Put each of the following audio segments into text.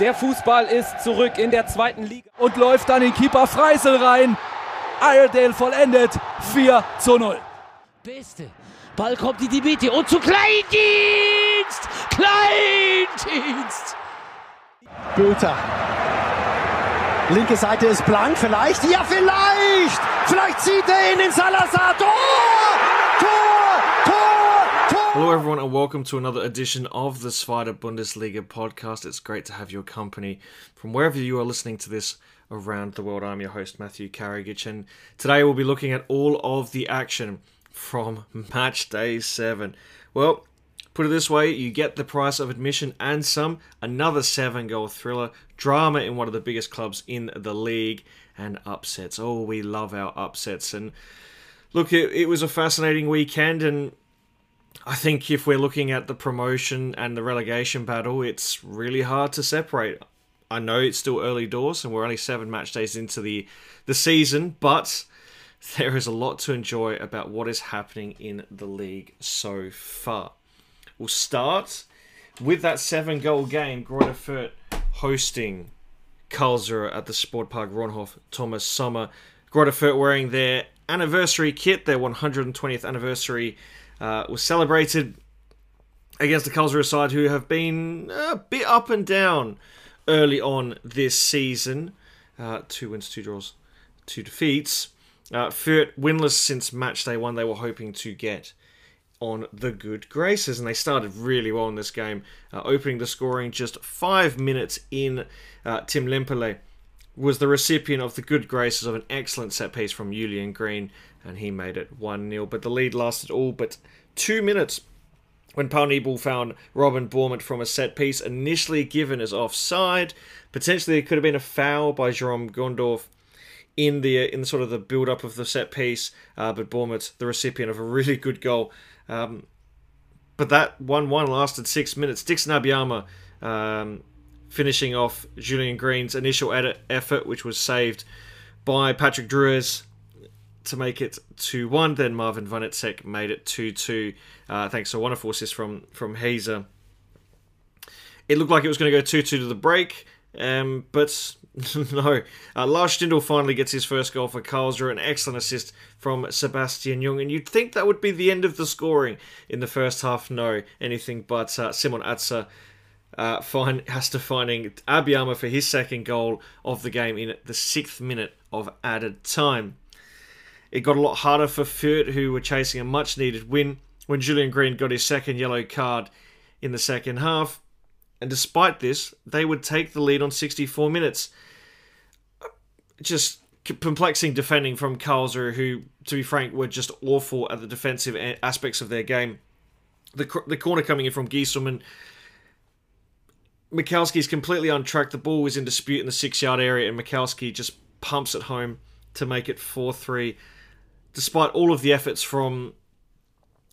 Der Fußball ist zurück in der zweiten Liga und läuft dann in Keeper Freisel rein. Iredale vollendet 4 zu 0. Beste. Ball kommt in die Mitte und zu Kleindienst! Kleindienst! Bülter. Linke Seite ist blank, vielleicht? Ja, vielleicht! Vielleicht zieht er ihn in Salazar. Tor! Hello, everyone, and welcome to another edition of the Zweite Bundesliga podcast. It's great to have your company from wherever you are listening to this around the world. I'm your host, Matthew Karagich, and today we'll be looking at all of the action from match day seven. Well, put it this way you get the price of admission and some, another seven goal thriller, drama in one of the biggest clubs in the league, and upsets. Oh, we love our upsets. And look, it, it was a fascinating weekend, and I think if we're looking at the promotion and the relegation battle, it's really hard to separate. I know it's still early doors and we're only seven match days into the the season, but there is a lot to enjoy about what is happening in the league so far. We'll start with that seven goal game, Greuther Fürth hosting Karlsruhe at the Sportpark Ronhof Thomas Sommer. Greuther wearing their anniversary kit, their 120th anniversary uh, was celebrated against the Karlsruhe side who have been a bit up and down early on this season. Uh, two wins, two draws, two defeats. Uh, Fürth winless since match day one. They were hoping to get on the good graces, and they started really well in this game, uh, opening the scoring just five minutes in. Uh, Tim Lemperle was the recipient of the good graces of an excellent set piece from Julian Green, and he made it 1 0. But the lead lasted all but two minutes when Paul Nebel found Robin Bormuth from a set piece, initially given as offside. Potentially, it could have been a foul by Jerome Gondorf in the in sort of the build up of the set piece, uh, but Bormuth, the recipient of a really good goal. Um, but that 1 1 lasted six minutes. Dickson Abiama um, finishing off Julian Green's initial edit effort, which was saved by Patrick Drewes to make it 2 1. Then Marvin Wanitzek made it 2 2, uh, thanks to a wonderful assist from, from Hazer. It looked like it was going to go 2 2 to the break. Um, but no, uh, Lars Stindl finally gets his first goal for Karlsruhe, an excellent assist from Sebastian Jung, and you'd think that would be the end of the scoring in the first half. No, anything but uh, Simon Asta uh, find, has to finding Abiama for his second goal of the game in the sixth minute of added time. It got a lot harder for Fürth, who were chasing a much needed win when Julian Green got his second yellow card in the second half. And despite this, they would take the lead on 64 minutes. Just perplexing defending from Karlsruhe, who, to be frank, were just awful at the defensive aspects of their game. The, the corner coming in from Gieselman. Michalski's completely on track. The ball was in dispute in the six yard area, and Michalski just pumps it home to make it 4 3. Despite all of the efforts from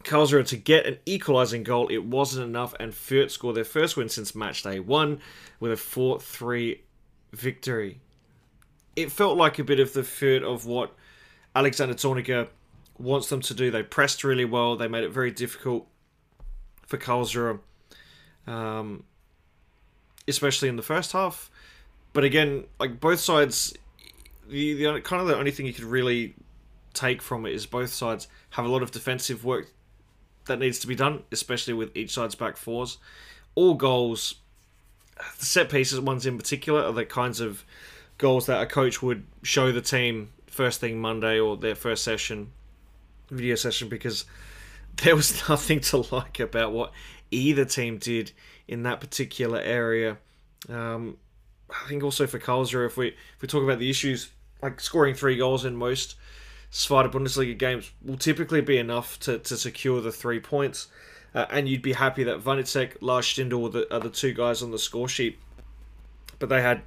Karlsruhe to get an equalising goal, it wasn't enough, and Fürth scored their first win since match day one with a 4 3 victory. It felt like a bit of the Fürth of what Alexander Zorniger wants them to do. They pressed really well, they made it very difficult for Karlsruhe, um, especially in the first half. But again, like both sides, the, the kind of the only thing you could really take from it is both sides have a lot of defensive work that needs to be done, especially with each side's back fours. All goals, the set pieces ones in particular, are the kinds of goals that a coach would show the team first thing Monday or their first session, video session, because there was nothing to like about what either team did in that particular area. Um, I think also for Karlsruhe, if we if we talk about the issues, like scoring three goals in most Zweite Bundesliga games will typically be enough to, to secure the three points. Uh, and you'd be happy that Wanitzek, Lars Stindl are the, are the two guys on the score sheet. But they had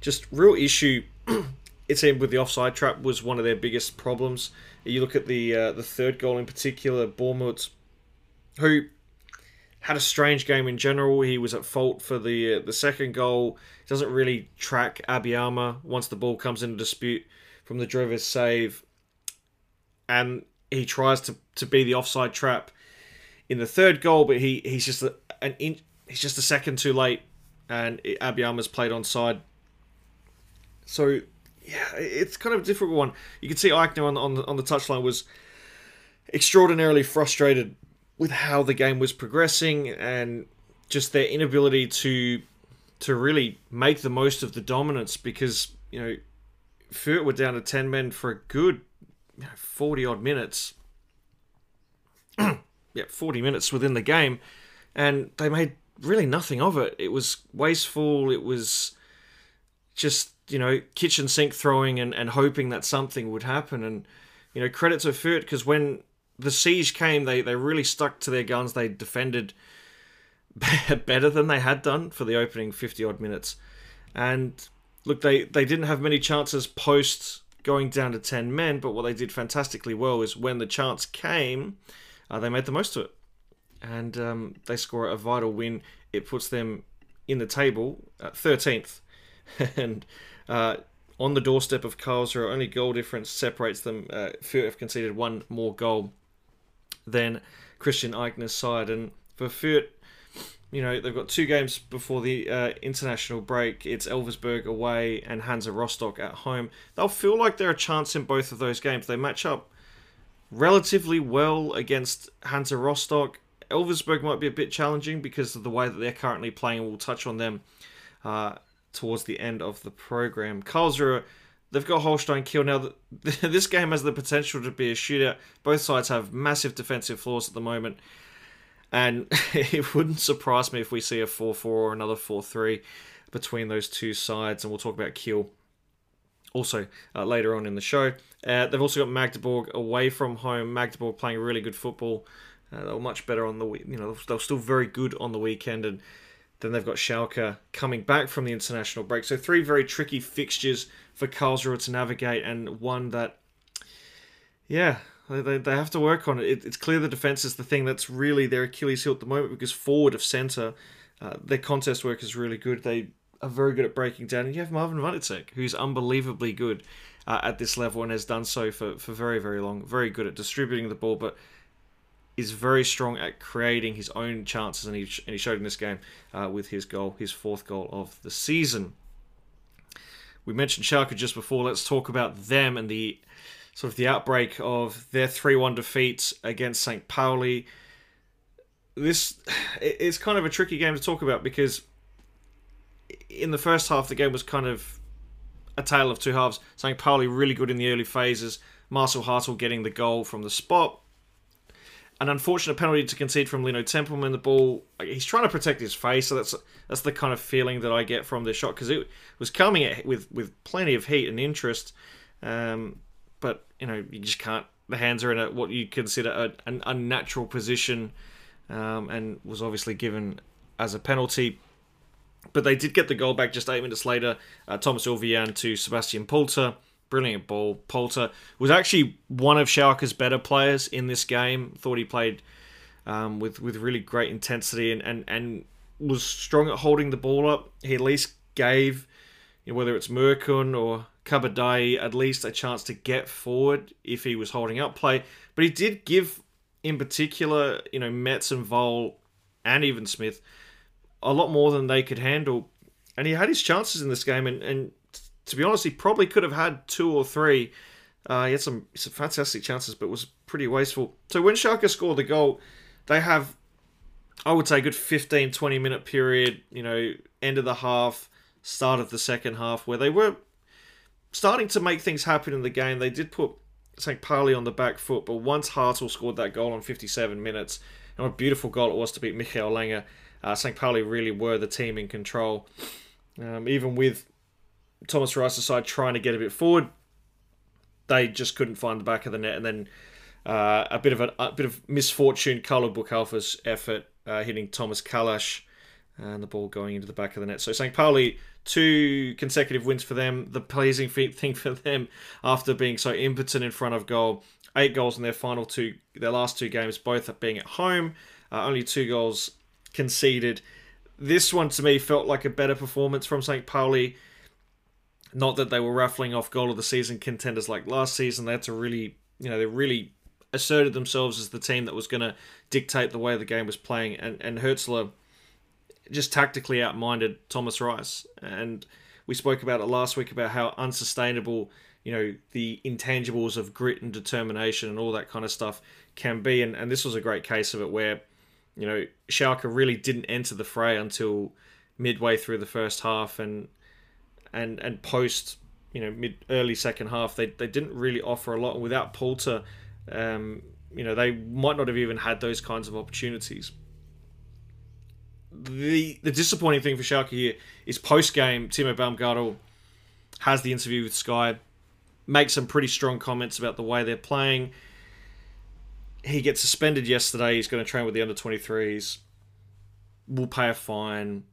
just real issue. it seemed with the offside trap was one of their biggest problems. You look at the uh, the third goal in particular, Bormuth, who had a strange game in general. He was at fault for the uh, the second goal. He doesn't really track Abiama once the ball comes into dispute from the driver's save and he tries to, to be the offside trap in the third goal, but he, he's just a, an he's just a second too late and Abiama's played on side. So yeah, it's kind of a difficult one. You can see Eichner on on the, on the touchline was extraordinarily frustrated with how the game was progressing and just their inability to to really make the most of the dominance because you know Fürth were down to ten men for a good forty odd minutes. yeah, forty minutes within the game, and they made really nothing of it. It was wasteful. It was just you know kitchen sink throwing and, and hoping that something would happen. And you know credit to Fürth because when the siege came, they they really stuck to their guns. They defended better than they had done for the opening fifty odd minutes. And look, they they didn't have many chances post going down to 10 men, but what they did fantastically well is when the chance came, uh, they made the most of it and um, they score a vital win. It puts them in the table at 13th, and uh, on the doorstep of Karlsruhe. Only goal difference separates them. Uh, Fürth have conceded one more goal than Christian Eichner's side, and for Fürth, you know they've got two games before the uh, international break. It's Elversberg away and Hansa Rostock at home. They'll feel like they're a chance in both of those games. They match up relatively well against Hansa Rostock Elversberg might be a bit challenging because of the way that they're currently playing. We'll touch on them uh, towards the end of the program. Karlsruhe, they've got Holstein Kiel. Now, this game has the potential to be a shootout. Both sides have massive defensive flaws at the moment. And it wouldn't surprise me if we see a 4 4 or another 4 3 between those two sides. And we'll talk about Kiel also uh, later on in the show. Uh, they've also got Magdeburg away from home. Magdeburg playing really good football. Uh, they were much better on the you know they were still very good on the weekend, and then they've got Schalke coming back from the international break. So three very tricky fixtures for Karlsruhe to navigate, and one that, yeah, they, they have to work on it. it. It's clear the defense is the thing that's really their Achilles heel at the moment because forward of centre, uh, their contest work is really good. They are very good at breaking down, and you have Marvin Wanitzek, who's unbelievably good. Uh, at this level and has done so for, for very, very long. Very good at distributing the ball, but is very strong at creating his own chances, and he, and he showed in this game uh, with his goal, his fourth goal of the season. We mentioned Schalke just before. Let's talk about them and the sort of the outbreak of their 3-1 defeat against St. Pauli. This is kind of a tricky game to talk about because in the first half the game was kind of a tale of two halves. St. Pauli really good in the early phases. Marcel Hartel getting the goal from the spot an unfortunate penalty to concede from Lino Tempelmann. The ball, he's trying to protect his face, so that's that's the kind of feeling that I get from this shot because it was coming with with plenty of heat and interest, um, but you know you just can't. The hands are in a, what you consider a, an unnatural position, um, and was obviously given as a penalty. But they did get the goal back just eight minutes later. Uh, Thomas Ouwejan to Sebastian Polter. brilliant ball. Polter was actually one of Schalke's better players in this game. Thought he played um, with with really great intensity and, and, and was strong at holding the ball up. He at least gave, you know, whether it's Murkin or Kabadayi, at least a chance to get forward if he was holding up play. But he did give, in particular, you know, Mets and Wahl and even Smith a lot more than they could handle. And he had his chances in this game, and, and to be honest, he probably could have had two or three. Uh, he had some, some fantastic chances, but was pretty wasteful. So when Schalke scored the goal, they have, I would say, a good 15, 20 minute period, you know, end of the half, start of the second half, where they were starting to make things happen in the game. They did put St. Pauli on the back foot, but once Hartel scored that goal on 57 minutes, and what a beautiful goal it was to beat Michael Langer, uh, St. Pauli really were the team in control. Um, even with Thomas Reis's side trying to get a bit forward. They just couldn't find the back of the net, and then uh, a bit of a, a, bit of misfortune. Carlo Boukhalfa's effort uh, hitting Thomas Kalas, and the ball going into the back of the net. So St. Pauli, two consecutive wins for them. The pleasing thing for them after being so impotent in front of goal, eight goals in their final two, their last two games, both being at home. Uh, only two goals conceded. This one to me felt like a better performance from St. Pauli. Not that they were raffling off goal of the season contenders like last season. They had to really, you know, they really asserted themselves as the team that was going to dictate the way the game was playing. And and Hürzeler, just tactically outminded Thomas Reis. And we spoke about it last week about how unsustainable, you know, the intangibles of grit and determination and all that kind of stuff can be. And, and this was a great case of it where, you know, Schalke really didn't enter the fray until midway through the first half and and and post you know mid early second half they, they didn't really offer a lot and without Polter um, you know they might not have even had those kinds of opportunities the the disappointing thing for Schalke here is post game Timo Baumgartl has the interview with Sky makes some pretty strong comments about the way they're playing he gets suspended yesterday he's going to train with the under 23s will pay a fine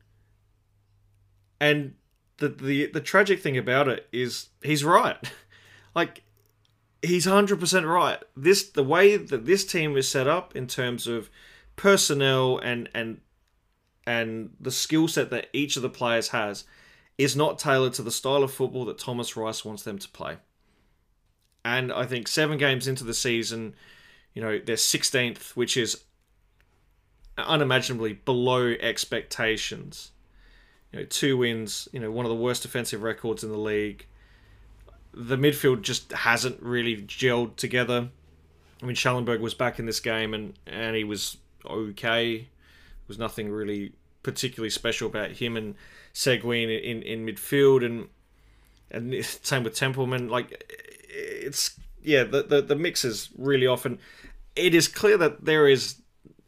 and the the the tragic thing about it is he's right. like he's 100% right. This the way that this team is set up in terms of personnel and and and the skill set that each of the players has is not tailored to the style of football that Thomas Reis wants them to play. And I think 7 games into the season, you know, they're 16th, which is unimaginably below expectations you know, two wins, you know, one of the worst defensive records in the league. The midfield just hasn't really gelled together. I mean, Schallenberg was back in this game and, and he was okay. There was nothing really particularly special about him and Seguin in, in midfield and and same with Tempelmann. Like it's yeah, the, the the mix is really often. It is clear that there is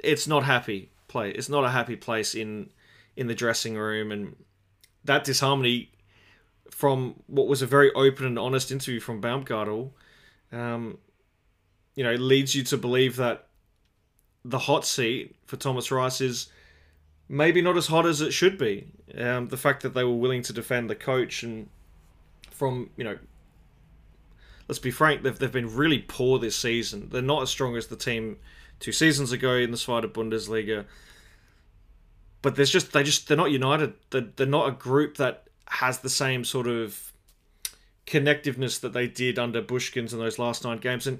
it's not happy play. It's not a happy place in in the dressing room, and that disharmony from what was a very open and honest interview from Baumgartl, um, you know, leads you to believe that the hot seat for Thomas Reis is maybe not as hot as it should be. Um, the fact that they were willing to defend the coach and from you know, let's be frank, they've they've been really poor this season. They're not as strong as the team two seasons ago in the Zweite Bundesliga but there's just they just they're not united. They're, they're not a group that has the same sort of connectiveness that they did under Büskens in those last nine games. And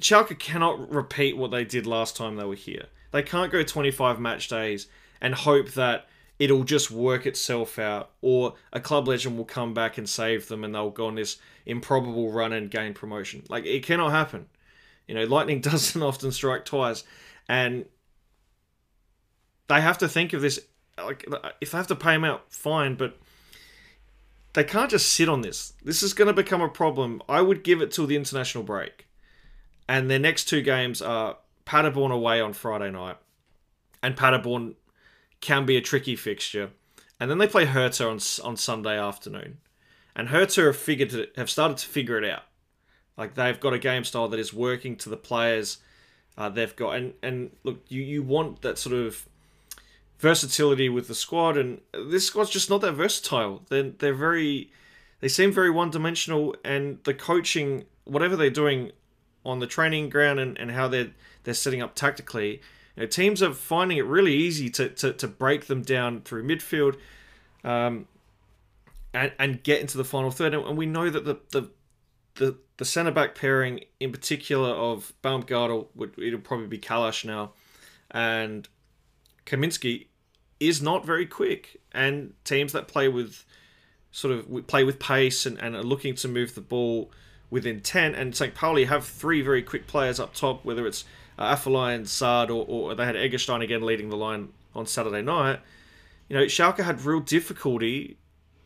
Schalke cannot repeat what they did last time they were here. They can't go 25 match days and hope that it'll just work itself out, or a club legend will come back and save them, and they'll go on this improbable run and gain promotion. Like it cannot happen. You know, lightning doesn't often strike twice, and they have to think of this like if they have to pay him out, fine, but they can't just sit on this. This is going to become a problem. I would give it till the international break, and their next two games are Paderborn away on Friday night, and Paderborn can be a tricky fixture, and then they play Hertha on on Sunday afternoon, and Hertha have figured to, have started to figure it out. Like they've got a game style that is working to the players. Uh, they've got and and look, you you want that sort of versatility with the squad, and this squad's just not that versatile. They're they're very, they seem very one dimensional, and the coaching, whatever they're doing on the training ground and, and how they're they're setting up tactically, you know, teams are finding it really easy to, to, to break them down through midfield, um, and and get into the final third. And we know that the the the, the centre back pairing in particular of Baumgartl would it'll probably be Kalas now, and Kaminski is not very quick, and teams that play with sort of play with pace and, and are looking to move the ball with intent. And St. Pauli have three very quick players up top, whether it's uh, Afellay and Saad, or, or they had Eggestein again leading the line on Saturday night. You know, Schalke had real difficulty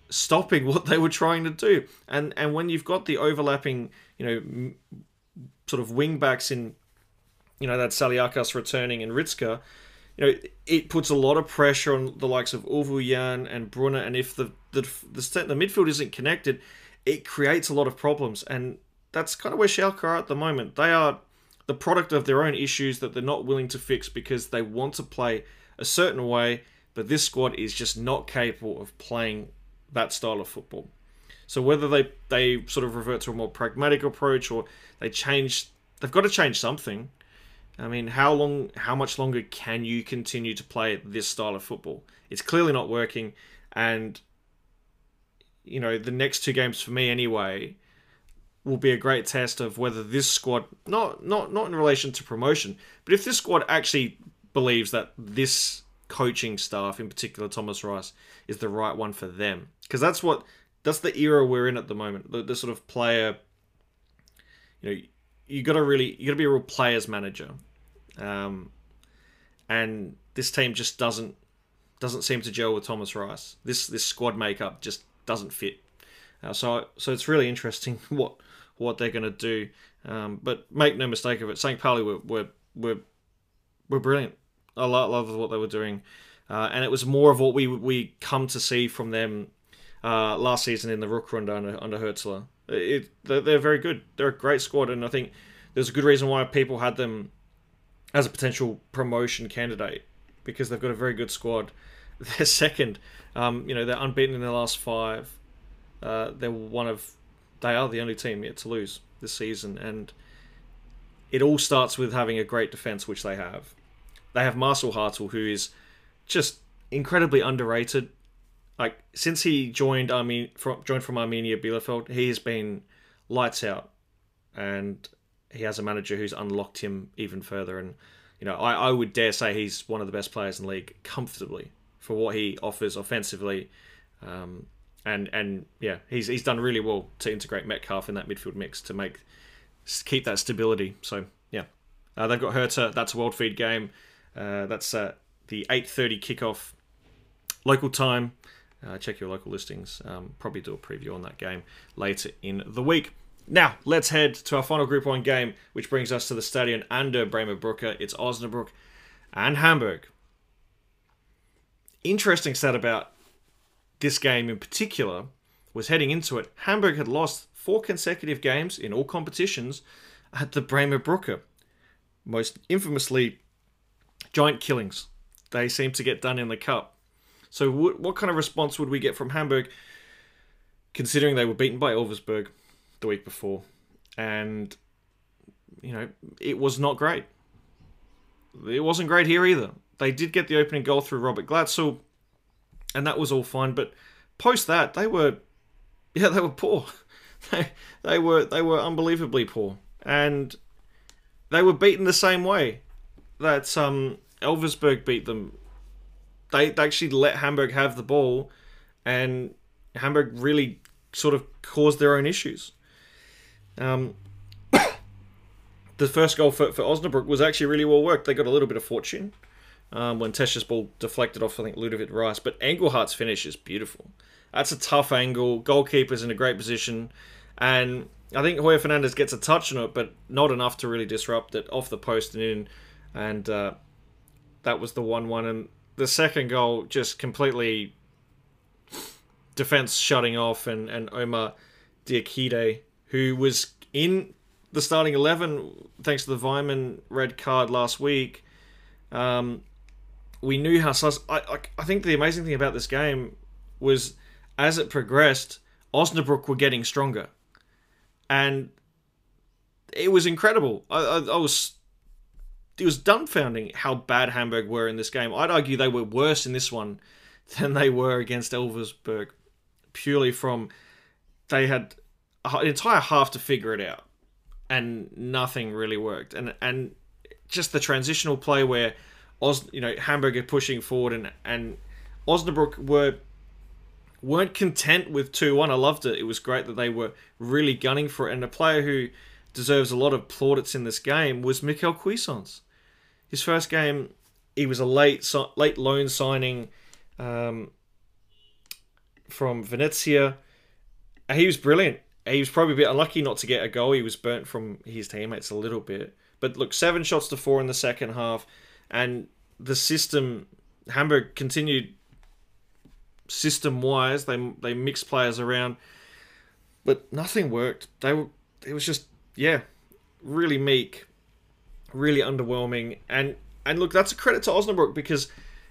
stopping what they were trying to do. And and when you've got the overlapping, you know, m- sort of wing backs in, you know, that Saliakas returning and Ritzka, you know, it puts a lot of pressure on the likes of Jan and Brunner, and if the the the, the midfield isn't connected, it creates a lot of problems, and that's kind of where Schalke are at the moment. They are the product of their own issues that they're not willing to fix because they want to play a certain way, but this squad is just not capable of playing that style of football. So whether they they sort of revert to a more pragmatic approach or they change, they've got to change something. I mean, how long, how much longer can you continue to play this style of football? It's clearly not working, and you know the next two games for me anyway will be a great test of whether this squad, not not not in relation to promotion, but if this squad actually believes that this coaching staff, in particular Thomas Reis, is the right one for them. Because that's what that's the era we're in at the moment. The, the sort of player, you know, you got to really you got to be a real players manager, um, and this team just doesn't doesn't seem to gel with Thomas Reis. This this squad makeup just doesn't fit. Uh, so so it's really interesting what what they're going to do. Um, but make no mistake of it, St. Pauli were were were, were brilliant. I love, love what they were doing, uh, and it was more of what we we come to see from them uh, last season in the Rückrunde under under Hürzeler. It, they're, they're very good. They're a great squad, and I think there's a good reason why people had them as a potential promotion candidate because they've got a very good squad. They're second. Um, you know, they're unbeaten in their last five. Uh, they're one of, they are the only team yet to lose this season, and it all starts with having a great defense, which they have. They have Marcel Hartel, who is just incredibly underrated. Like since he joined Arme- from, joined from Arminia Bielefeld, he has been lights out, and he has a manager who's unlocked him even further. And you know, I, I would dare say he's one of the best players in the league comfortably for what he offers offensively. Um, and and yeah, he's he's done really well to integrate Metcalfe in that midfield mix to make keep that stability. So yeah, uh, they've got Hertha. That's a world feed game. Uh, that's uh, the eight thirty kickoff local time. Uh, check your local listings. Um, probably do a preview on that game later in the week. Now let's head to our final Group One game, which brings us to the Stadion an der Bremer. It's Osnabrück and Hamburg. Interesting stat about this game in particular was heading into it. Hamburg had lost four consecutive games in all competitions at the Bremer Brücke. Most infamously, giant killings. They seem to get done in the cup. So, what kind of response would we get from Hamburg, considering they were beaten by Elversberg the week before? And, you know, it was not great. It wasn't great here either. They did get the opening goal through Robert Glatzel, and that was all fine. But post that, they were, yeah, they were poor. They, they were they were unbelievably poor, and they were beaten the same way that um, Elversberg beat them. They, they actually let Hamburg have the ball, and Hamburg really sort of caused their own issues. Um, the first goal for, for Osnabrück was actually really well worked. They got a little bit of fortune um, when Tesche's ball deflected off, I think, Ludovit Reis. But Engelhardt's finish is beautiful. That's a tough angle. Goalkeeper's in a great position. And I think Heuer Fernandes gets a touch on it, but not enough to really disrupt it off the post and in. And uh, that was the 1 1. And the second goal just completely defense shutting off. And, and Omar Diakite, who was in the starting 11 thanks to the Weimann red card last week. Um, we knew how sus. I, I, I think the amazing thing about this game was as it progressed, Osnabrück were getting stronger, and it was incredible. I, I, I was it was dumbfounding how bad Hamburg were in this game. I'd argue they were worse in this one than they were against Elversberg, purely from they had an entire half to figure it out, and nothing really worked. And and just the transitional play where Os, you know, Hamburg are pushing forward and and Osnabrück were weren't content with 2-1. I loved it. It was great that they were really gunning for it. And a player who deserves a lot of plaudits in this game was Michael Cuisance. His first game, he was a late late loan signing um, from Venezia. He was brilliant. He was probably a bit unlucky not to get a goal. He was burnt from his teammates a little bit. But look, seven shots to four in the second half, and the system Hamburg continued system wise. They they mixed players around, but nothing worked. They were it was just yeah, really meek, really underwhelming, and and look, that's a credit to Osnabrück because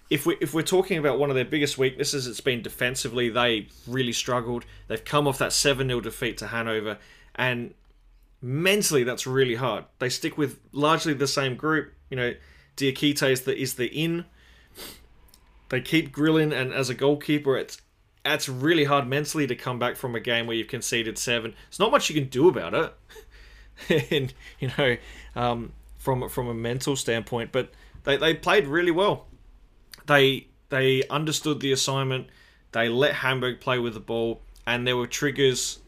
if we if we're talking about one of their biggest weaknesses, it's been defensively. They really struggled. They've come off that seven 0 defeat to Hanover, and mentally that's really hard. They stick with largely the same group. You know, Diakite is the is the in. They keep grilling, and as a goalkeeper, it's it's really hard mentally to come back from a game where you've conceded seven. There's not much you can do about it, and you know, um, from from a mental standpoint. But they, they played really well. they they understood the assignment. They let Hamburg play with the ball, and there were triggers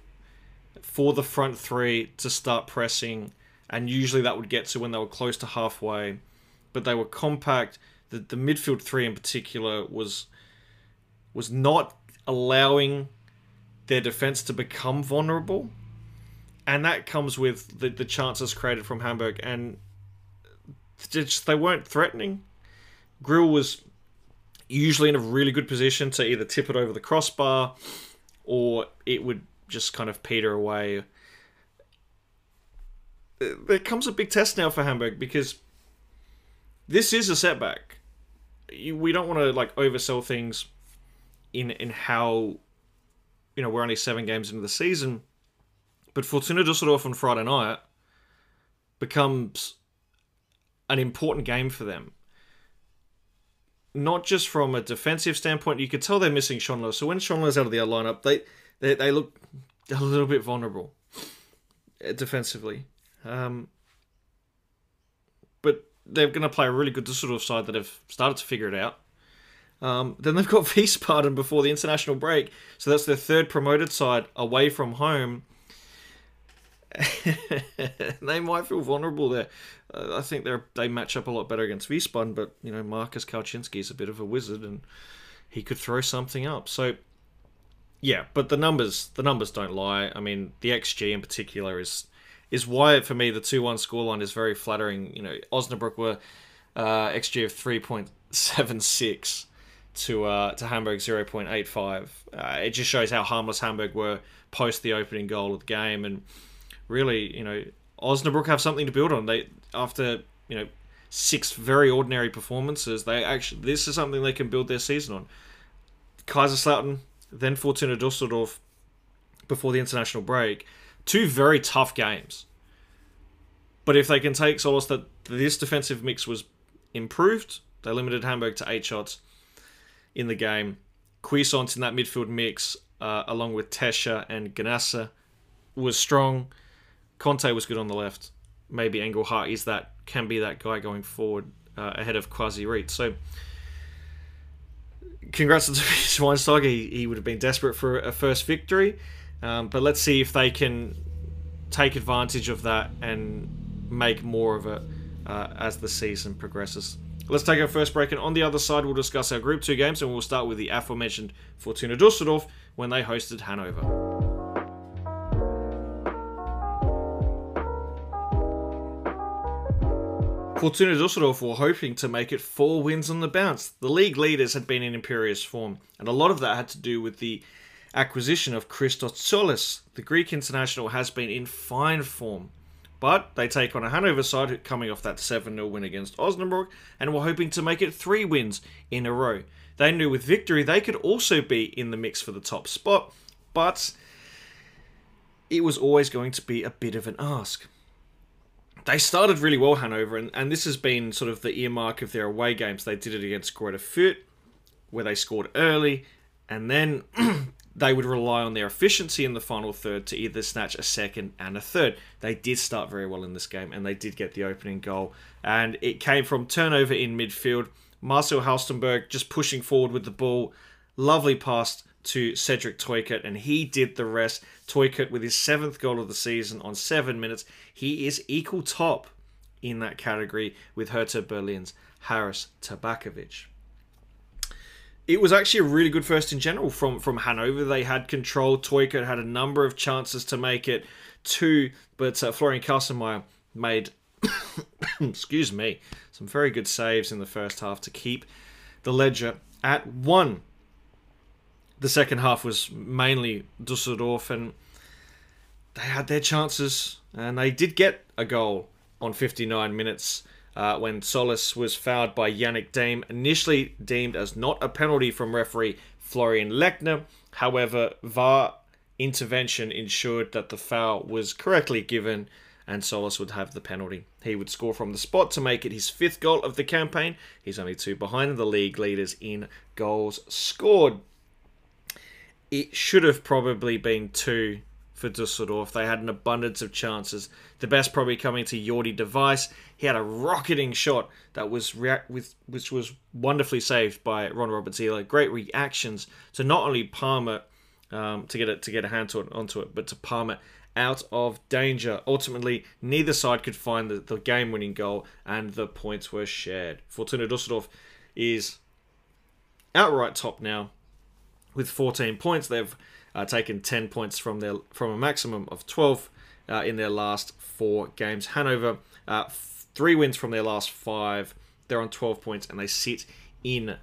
for the front three to start pressing, and usually that would get to when they were close to halfway. But they were compact. The the midfield three in particular was was not allowing their defense to become vulnerable, and that comes with the, the chances created from Hamburg, and just, they weren't threatening. Grill was usually in a really good position to either tip it over the crossbar or it would just kind of peter away. There comes a big test now for Hamburg because this is a setback. We don't want to like oversell things in in how you know we're only seven games into the season, but Fortuna Düsseldorf on Friday night becomes an important game for them. Not just from a defensive standpoint, you could tell they're missing Schonlau. So when Schonlau's out of the lineup, they, they they look a little bit vulnerable uh, defensively. Um, they're going to play a really good Düsseldorf side that have started to figure it out. Um, then they've got Wiesbaden before the international break, so that's their third promoted side away from home. they might feel vulnerable there. Uh, I think they they match up a lot better against Wiesbaden, but you know Markus Kauczinski is a bit of a wizard, and he could throw something up. So yeah, but the numbers the numbers don't lie. I mean, the XG in particular is is why for me the two one scoreline is very flattering. You know, Osnabrück were uh, XG of three point seven six to uh, to Hamburg 0.85. Uh, it just shows how harmless Hamburg were post the opening goal of the game, and really, you know, Osnabrück have something to build on. They after you know six very ordinary performances, they actually this is something they can build their season on. Kaiserslautern, then Fortuna Düsseldorf before the international break, two very tough games. But if they can take solace that this defensive mix was improved, they limited Hamburg to eight shots in the game. Cuisance in that midfield mix, uh, along with Tesche and Ganassa, was strong. Conte was good on the left. Maybe Engelhardt is that can be that guy going forward uh, ahead of Quasi Reed. So, congrats to Schweinsteiger. He, he would have been desperate for a first victory, um, but let's see if they can take advantage of that and make more of it uh, as the season progresses. Let's take our first break, and on the other side, we'll discuss our Group 2 games, and we'll start with the aforementioned Fortuna Dusseldorf when they hosted Hanover. Fortuna Dusseldorf were hoping to make it four wins on the bounce. The league leaders had been in imperious form, and a lot of that had to do with the acquisition of Christos Tzolis. The Greek international has been in fine form. But they take on a Hanover side coming off that 7 0 win against Osnabrück and were hoping to make it three wins in a row. They knew with victory they could also be in the mix for the top spot, but it was always going to be a bit of an ask. They started really well, Hanover, and, and this has been sort of the earmark of their away games. They did it against Greuther Fürth, where they scored early, and then they would rely on their efficiency in the final third to either snatch a second and a third. They did start very well in this game and they did get the opening goal. And it came from turnover in midfield. Marcel Halstenberg just pushing forward with the ball. Lovely pass to Cedric Teuchert, and he did the rest. Teuchert with his seventh goal of the season on seven minutes. He is equal top in that category with Hertha Berlin's Harris Tabakovic it was actually a really good first in general from from Hanover. They had control. Teuchert had a number of chances to make it two, but uh, Florian Kastenmeier made, excuse me, some very good saves in the first half to keep the ledger at one. The second half was mainly Dusseldorf, and they had their chances, and they did get a goal on 59 minutes uh, when Tzolis was fouled by Jannik Dehm, initially deemed as not a penalty from referee Florian Lechner. However, VAR intervention ensured that the foul was correctly given and Tzolis would have the penalty. He would score from the spot to make it his fifth goal of the campaign. He's only two behind the league leaders in goals scored. It should have probably been two for Dusseldorf. They had an abundance of chances. The best probably coming to Jordy de Wijs. He had a rocketing shot that was react with which was wonderfully saved by Ron Roberts Great reactions to not only Palmer um, to get it to get a hand to it, onto it, but to Palmer out of danger. Ultimately, neither side could find the, the game-winning goal, and the points were shared. Fortuna Dusseldorf is outright top now with 14 points. They've uh, taken 10 points from their from a maximum of 12 uh, in their last four games. Hanover, uh, f- three wins from their last five. They're on 12 points and they sit in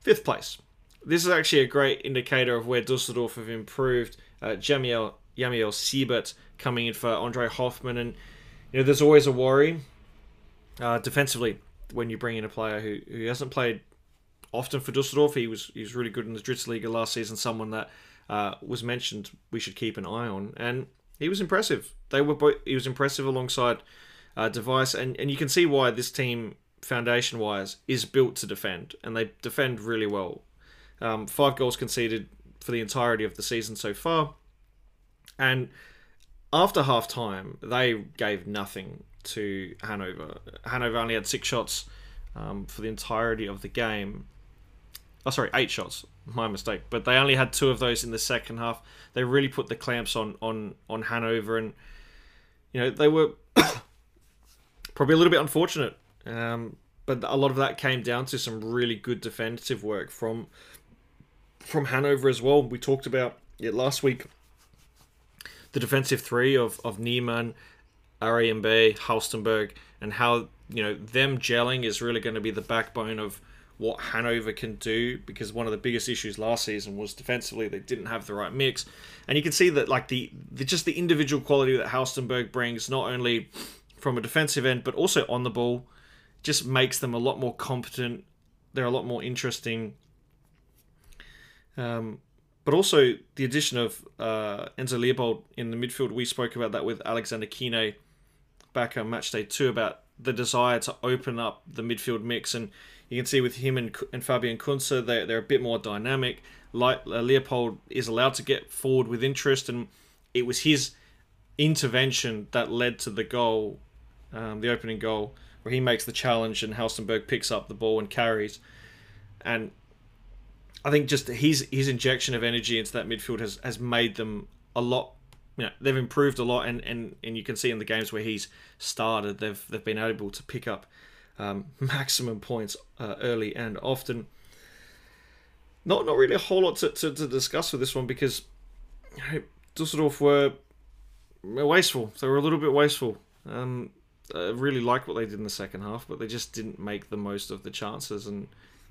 fifth place. This is actually a great indicator of where Dusseldorf have improved. Uh, Jamil, Yamiel Siebert coming in for Andre Hoffmann. And, you know, there's always a worry uh, defensively when you bring in a player who, who hasn't played often for Dusseldorf. He was he was really good in the Dritzliga last season. Someone that uh, was mentioned we should keep an eye on, and he was impressive. They were both, he was impressive alongside uh, de Wijs, and and you can see why this team foundation wise is built to defend, and they defend really well. Um, five goals conceded for the entirety of the season so far, and after half time they gave nothing to Hanover. Hanover only had six shots um, for the entirety of the game, Oh, sorry, eight shots. My mistake. But they only had two of those in the second half. They really put the clamps on on on Hanover, and you know they were probably a little bit unfortunate. Um, but a lot of that came down to some really good defensive work from from Hanover as well. We talked about it last week. The defensive three of of Neumann, Arrey-Mbi, Halstenberg, and how you know them gelling is really going to be the backbone of what Hanover can do because one of the biggest issues last season was defensively they didn't have the right mix, and you can see that like the, the just the individual quality that Halstenberg brings not only from a defensive end but also on the ball just makes them a lot more competent. They're a lot more interesting. Um, but also the addition of uh, Enzo Leopold in the midfield. We spoke about that with Alexander Kine back on match day two about the desire to open up the midfield mix and you can see with him and, and Fabian Kunze, they're, they're a bit more dynamic. Like uh, Leopold is allowed to get forward with interest, and it was his intervention that led to the goal, um, the opening goal, where he makes the challenge and Halstenberg picks up the ball and carries. And I think just his his injection of energy into that midfield has, has made them a lot. You know, they've improved a lot, and, and, and you can see in the games where he's started, they've they've been able to pick up um, maximum points uh, early and often. Not not really a whole lot to, to, to discuss with this one because you know, Dusseldorf were, wasteful. They were a little bit wasteful. Um, I really like what they did in the second half, but they just didn't make the most of the chances. And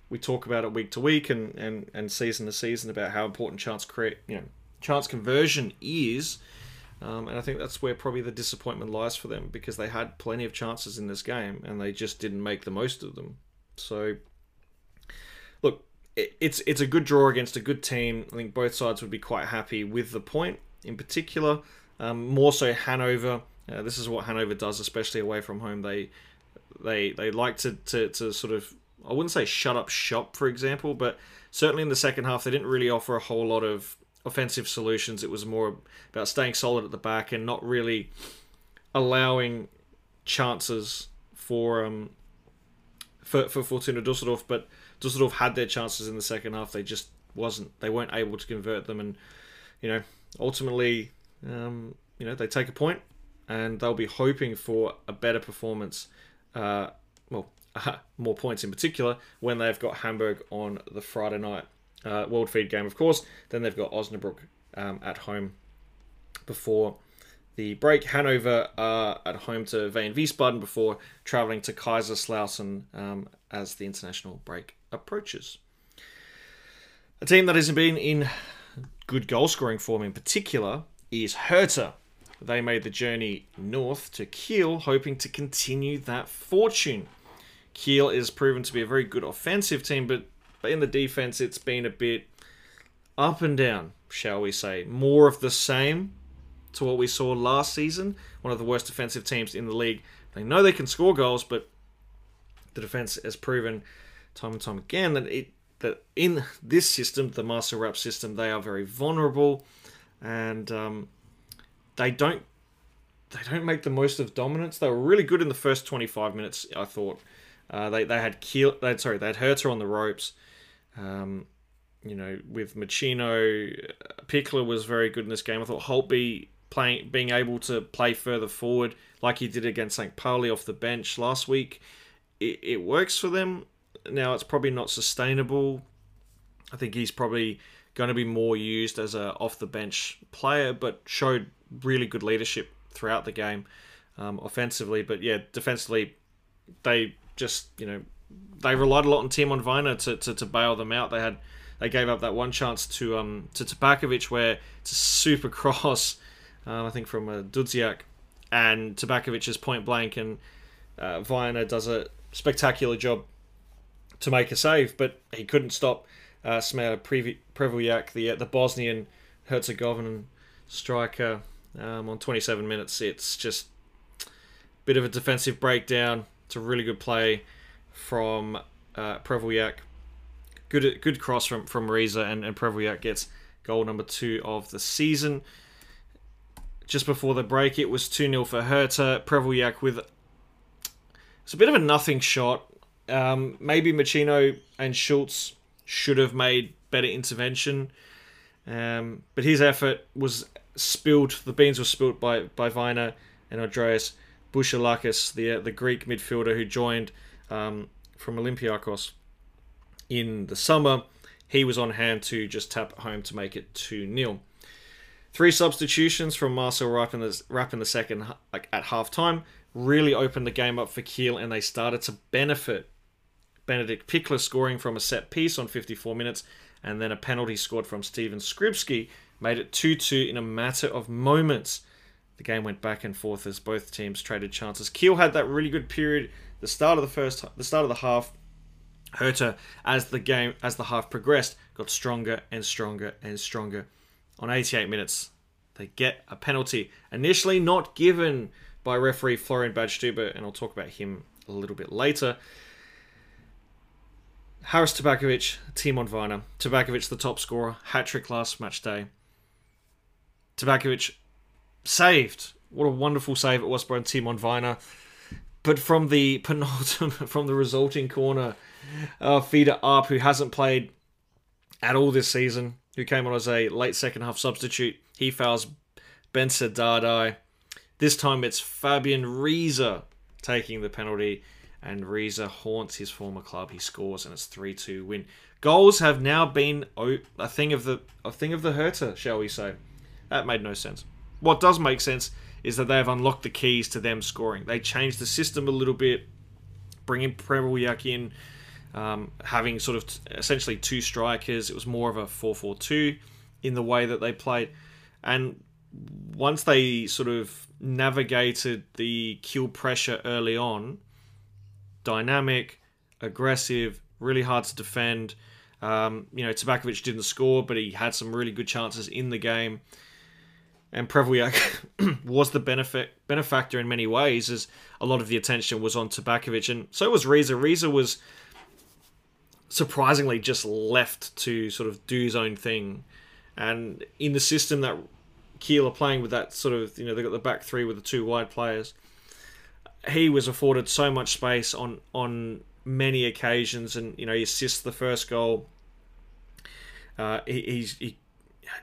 we talk about it week to week and, and, and season to season about how important chance create you know chance conversion is. Um, and I think that's where probably the disappointment lies for them because they had plenty of chances in this game and they just didn't make the most of them. So, look, it, it's it's a good draw against a good team. I think both sides would be quite happy with the point. In particular, um, more so Hanover. Uh, this is what Hanover does, especially away from home. They they they like to, to, to sort of I wouldn't say shut up shop, for example, but certainly in the second half they didn't really offer a whole lot of offensive solutions. It was more about staying solid at the back and not really allowing chances for um for for Fortuna Dusseldorf. But Dusseldorf had their chances in the second half. They just wasn't. They weren't able to convert them, and you know ultimately, um, you know they take a point, and they'll be hoping for a better performance. Uh, well, uh, more points in particular when they've got Hamburg on the Friday night uh, World Feed game, of course. Then they've got Osnabrück um, at home before the break. Hanover are at home to Wien Wiesbaden before travelling to Kaiserslautern um, as the international break approaches. A team that hasn't been in good goal scoring form in particular is Hertha. They made the journey north to Kiel, hoping to continue that fortune. Kiel is proven to be a very good offensive team, but but in the defense, it's been a bit up and down, shall we say. More of the same to what we saw last season. One of the worst defensive teams in the league. They know they can score goals, but the defense has proven time and time again that it that in this system, the Marcel Rapp system, they are very vulnerable. and um, they don't they don't make the most of dominance. They were really good in the first 25 minutes, I thought. Uh, they, they had Kiel, they sorry, they had Hertha on the ropes. Um, you know, with Machino, Pickler was very good in this game. I thought Holtby playing, being able to play further forward like he did against St. Pauli off the bench last week, it, it works for them. Now it's probably not sustainable. I think he's probably going to be more used as a off the bench player, but showed really good leadership throughout the game, um, offensively. But yeah, defensively, they just you know they relied a lot on Timon Weiner to, to, to bail them out. They had they gave up that one chance to um to Tabakovic where it's a super cross, um, I think from uh, Dudziak, and Tabakovic is point blank, and uh, Weiner does a spectacular job to make a save, but he couldn't stop uh, Smail Prevljak, the uh, the Bosnian Herzegovinian striker, um, on 27 minutes. It's just a bit of a defensive breakdown. It's a really good play from uh. Good good cross from from Reese and and Prevljak gets goal number two of the season. Just before the break, it was 2 0 for Hertha. Prevljak with it's a bit of a nothing shot. Um, maybe Machino and Schultz should have made better intervention. Um, but his effort was spilled. The beans were spilled by by Weiner and Andreas Bouchalakis, the uh, the Greek midfielder who joined um, from Olympiacos in the summer. He was on hand to just tap home to make it 2 0. Three substitutions from Marcel Rapp in the, Rapp in the second like at half time really opened the game up for Kiel and they started to benefit. Benedict Pichler scoring from a set piece on 54 minutes and then a penalty scored from Steven Skrzybski made it 2 2 in a matter of moments. The game went back and forth as both teams traded chances. Kiel had that really good period, the start of the first, the start of the half. Hertha, as the game, as the half progressed, got stronger and stronger and stronger. On 88 minutes, they get a penalty, initially not given by referee Florian Badstübner, and I'll talk about him a little bit later. Harris Tabakovic, Timon Weiner. Tabakovic, the top scorer, hat trick last match day. Tabakovic saved. What a wonderful save it was by Timon Weiner. But from the penultimate, from the resulting corner, uh, Fiete Arp, who hasn't played at all this season, who came on as a late second half substitute, he fouls Bence Dardai. This time it's Fabian Reese taking the penalty, and Reese haunts his former club. He scores, and it's 3 2 win. Goals have now been a thing of the a thing of the Hertha, shall we say. That made no sense. What does make sense is that they have unlocked the keys to them scoring. They changed the system a little bit, bringing Prevljak in, um, having sort of t- essentially two strikers. It was more of a 4 4 2 in the way that they played. And once they sort of navigated the Kiel pressure early on, dynamic, aggressive, really hard to defend. Um, you know, Tabakovic didn't score, but he had some really good chances in the game and Prevljak was the benefit benefactor in many ways, as a lot of the attention was on Tabakovic, and so was Reza. Reza was surprisingly just left to sort of do his own thing, and in the system that Kiel are playing with that sort of you know they got the back three with the two wide players. He was afforded so much space on on many occasions, and you know he assists the first goal. Uh, he, he's he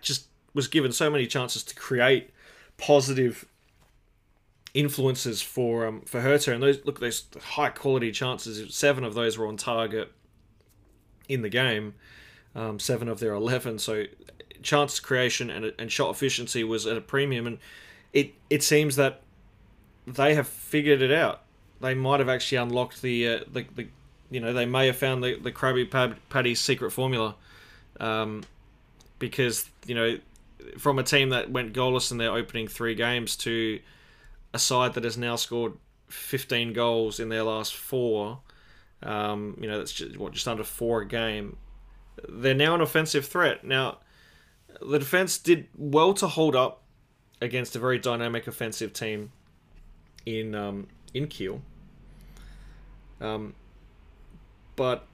just was given so many chances to create positive influences for um, for Hertha, and those look those high quality chances. Seven of those were on target in the game. Um, seven of their eleven. So chance creation and, and shot efficiency was at a premium, and it it seems that they have figured it out. They might have actually unlocked the uh, the, the you know they may have found the the Krabby Patty's secret formula, um, because you know from a team that went goalless in their opening three games to a side that has now scored 15 goals in their last four. Um, you know, that's just, what just under four a game. They're now an offensive threat. Now, the defense did well to hold up against a very dynamic offensive team in um, in Kiel. Um, but